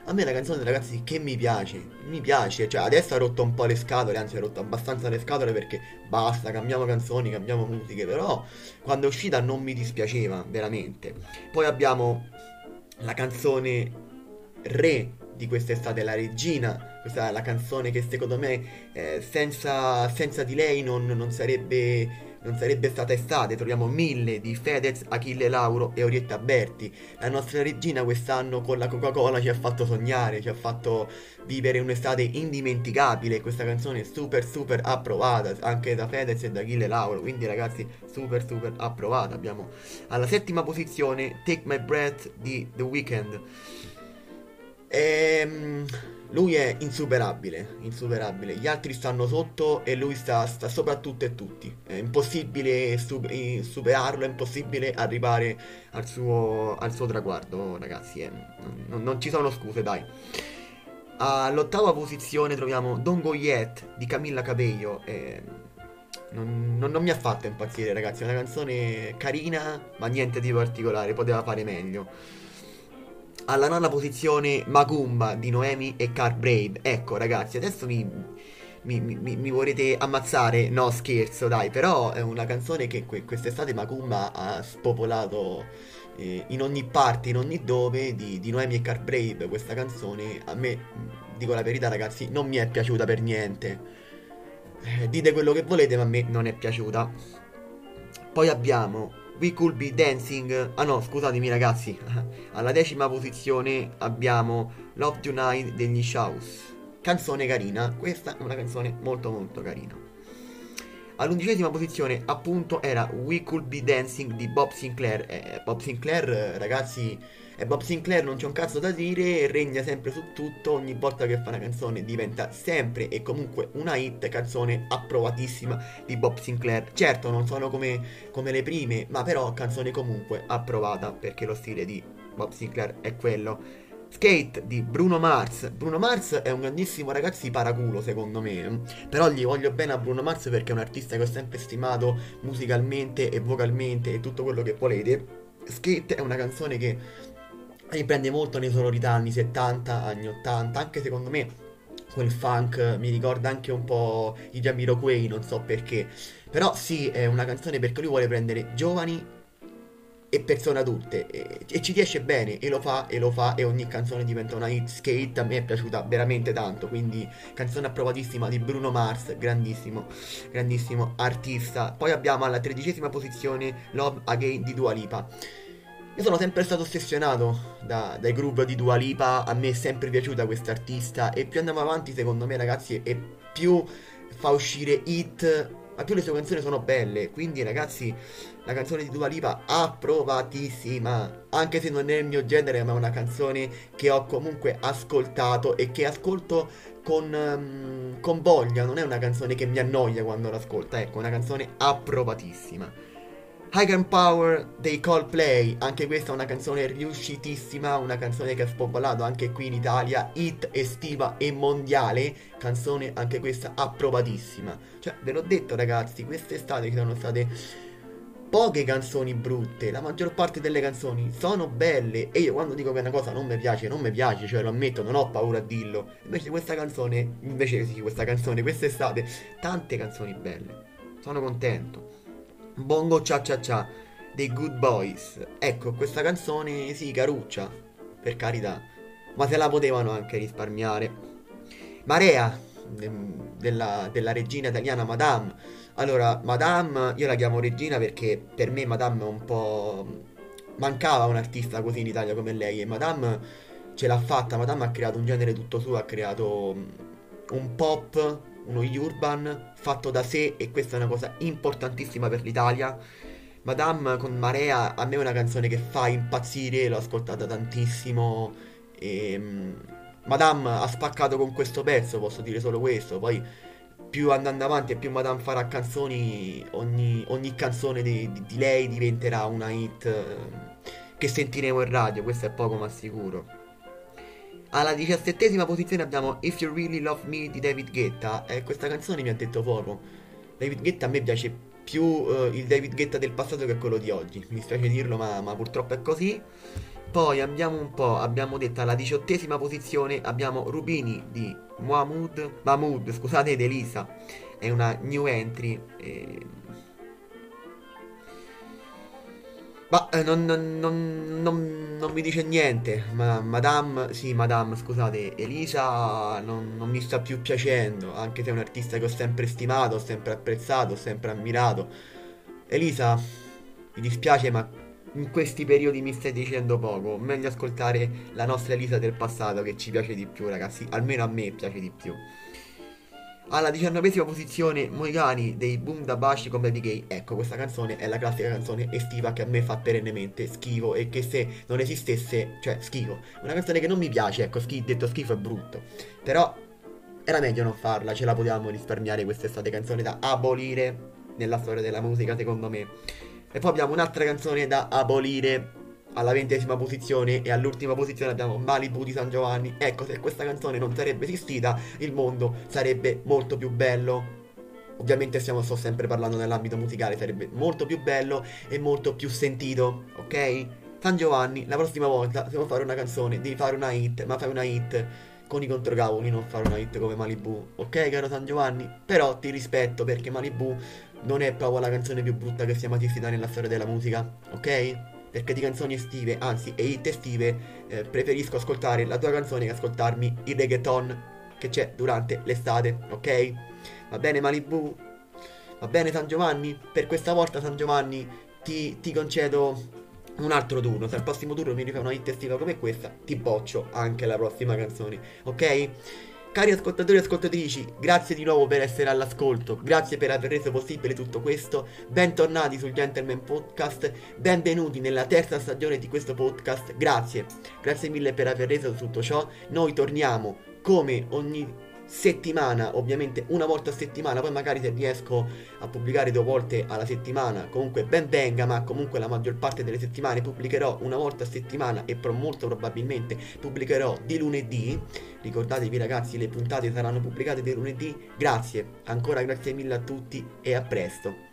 A me una canzone, ragazzi, che mi piace. Mi piace. Cioè, adesso ha rotto un po' le scatole, anzi ha rotto abbastanza le scatole perché basta, cambiamo canzoni, cambiamo musiche. Però quando è uscita non mi dispiaceva, veramente. Poi abbiamo la canzone Re di quest'estate, la regina. Questa è la canzone che secondo me eh, senza, senza di lei non, non sarebbe non sarebbe stata estate, troviamo mille di Fedez, Achille Lauro e Orietta Berti. La nostra regina quest'anno con la Coca-Cola ci ha fatto sognare, ci ha fatto vivere un'estate indimenticabile. Questa canzone è super super approvata anche da Fedez e da Achille Lauro, quindi ragazzi super super approvata. Abbiamo alla settima posizione Take My Breath di The Weeknd. Ehm, lui è insuperabile, insuperabile. Gli altri stanno sotto e lui sta, sta sopra tutto e tutti. È impossibile su- superarlo, è impossibile arrivare al suo, al suo traguardo, ragazzi. eh. Non, non ci sono scuse, dai. All'ottava posizione troviamo Don't Go Yet di Camilla Cabello. eh, non, non- non mi ha fatto impazzire, ragazzi. È una canzone carina, ma niente di particolare, poteva fare meglio. Alla nona posizione Macumba di Noemi e Car Brave. Ecco ragazzi, adesso mi, mi, mi- mi volete ammazzare? No, scherzo, dai, però è una canzone che que- quest'estate Macumba ha spopolato eh, in ogni parte, in ogni dove di, di Noemi e Car Brave. Questa canzone a me, dico la verità ragazzi, non mi è piaciuta per niente. Eh, dite quello che volete, ma a me non è piaciuta. Poi abbiamo We Could Be Dancing. Ah no, scusatemi ragazzi. [LAUGHS] Alla decima posizione abbiamo Love Tonight degli Shouse. Canzone carina. Questa è una canzone molto molto carina. All'undicesima posizione appunto era We Could Be Dancing di Bob Sinclair. Eh, Bob Sinclair, ragazzi, è Bob Sinclair, non c'è un cazzo da dire, regna sempre su tutto, ogni volta che fa una canzone diventa sempre e comunque una hit, canzone approvatissima di Bob Sinclair. Certo, non sono come, come le prime, ma però canzone comunque approvata perché lo stile di Bob Sinclair è quello. Skate di Bruno Mars. Bruno Mars è un grandissimo ragazzi paraculo secondo me. Però gli voglio bene a Bruno Mars perché è un artista che ho sempre stimato musicalmente e vocalmente e tutto quello che volete. Skate è una canzone che riprende molto le sonorità anni 70, anni 80, anche secondo me quel funk mi ricorda anche un po' i Jamiroquai, non so perché. Però sì, è una canzone perché lui vuole prendere giovani e persone adulte e, e ci riesce bene e lo fa e lo fa e ogni canzone diventa una hit skate a me è piaciuta veramente tanto quindi canzone approvatissima di Bruno Mars grandissimo grandissimo artista poi abbiamo alla tredicesima posizione Love Again di Dua Lipa io sono sempre stato ossessionato da- dai groove di Dua Lipa, a me è sempre piaciuta questa artista. E più andiamo avanti secondo me ragazzi e più fa uscire hit, ma più le sue canzoni sono belle, quindi ragazzi la canzone di Dua Lipa approvatissima, anche se non è il mio genere ma è una canzone che ho comunque ascoltato e che ascolto con, ehm, con voglia, non è una canzone che mi annoia quando l'ascolta, ecco, è una canzone approvatissima. High Power dei Coldplay, anche questa è una canzone riuscitissima, una canzone che ha spopolato anche qui in Italia, hit estiva e mondiale, canzone anche questa approvatissima. Cioè, ve l'ho detto ragazzi, quest'estate ci sono state poche canzoni brutte, la maggior parte delle canzoni sono belle e io quando dico che una cosa non mi piace, non mi piace, cioè lo ammetto, non ho paura a dirlo. Invece questa canzone, invece sì, questa canzone, quest'estate, tante canzoni belle. Sono contento. Bongo Cia Cia Cia dei Good Boys. Ecco, questa canzone sì, caruccia, per carità, ma se la potevano anche risparmiare. Marea de- della, della regina italiana Madame. Allora, Madame, io la chiamo regina perché per me Madame è un po'... Mancava un artista così in Italia come lei e Madame ce l'ha fatta. Madame ha creato un genere tutto suo, ha creato un pop, uno urban fatto da sé e questa è una cosa importantissima per l'Italia. Madame con Marea a me è una canzone che fa impazzire, l'ho ascoltata tantissimo e mm, Madame ha spaccato con questo pezzo, posso dire solo questo. Poi più andando avanti e più Madame farà canzoni, ogni, ogni canzone di, di- di lei diventerà una hit eh, che sentiremo in radio, questo è poco ma sicuro. Alla diciassettesima posizione abbiamo If You Really Love Me di David Guetta. E questa canzone mi ha detto poco. David Guetta a me piace più uh, il David Guetta del passato che quello di oggi. Mi dispiace dirlo, ma, ma purtroppo è così. Poi andiamo un po', abbiamo detto alla diciottesima posizione abbiamo Rubini di Mahmoud, Mahmoud scusate, ed Elisa. È una new entry. E Ma eh, non, non, non, non, mi dice niente. Ma Madame, sì, Madame, scusate, Elisa non, mi sta più piacendo. Anche se è un artista che ho sempre stimato, ho sempre apprezzato, ho sempre ammirato. Elisa, mi dispiace, ma in questi periodi mi stai dicendo poco. Meglio ascoltare la nostra Elisa del passato che ci piace di più, ragazzi. Almeno a me piace di più. Alla diciannovesima posizione Moigani dei Boom da Bashi con Baby Gay. Ecco, questa canzone è la classica canzone estiva che a me fa perennemente schifo e che se non esistesse, cioè schifo. Una canzone che non mi piace, ecco, schi- detto schifo è brutto. Però era meglio non farla, ce la potevamo risparmiare quest'estate canzone da abolire nella storia della musica, secondo me. E poi abbiamo un'altra canzone da abolire alla ventesima posizione e all'ultima posizione abbiamo Malibu di San Giovanni. Ecco, se questa canzone non sarebbe esistita, il mondo sarebbe molto più bello. Ovviamente stiamo, sto sempre parlando nell'ambito musicale, sarebbe molto più bello e molto più sentito, ok? San Giovanni, la prossima volta, se vuoi fare una canzone, devi fare una hit, ma fai una hit con i controcavoli, non fare una hit come Malibu, ok caro San Giovanni? Però ti rispetto perché Malibu non è proprio la canzone più brutta che sia mai esistita nella storia della musica, ok? Perché di canzoni estive, anzi e hit estive, eh, preferisco ascoltare la tua canzone che ascoltarmi il reggaeton che c'è durante l'estate, ok? Va bene Malibu? Va bene San Giovanni? Per questa volta San Giovanni ti, ti concedo un altro turno. Se al prossimo turno mi rifai una hit estiva come questa, ti boccio anche la prossima canzone, ok? Cari ascoltatori e ascoltatrici, grazie di nuovo per essere all'ascolto, grazie per aver reso possibile tutto questo, bentornati sul Gentleman Podcast, benvenuti nella terza stagione di questo podcast, grazie, grazie mille per aver reso tutto ciò, noi torniamo come ogni settimana, ovviamente una volta a settimana, poi magari se riesco a pubblicare due volte alla settimana, comunque ben venga, ma comunque la maggior parte delle settimane pubblicherò una volta a settimana e pro molto probabilmente pubblicherò di lunedì. Ricordatevi ragazzi, le puntate saranno pubblicate di lunedì. Grazie, ancora grazie mille a tutti e a presto.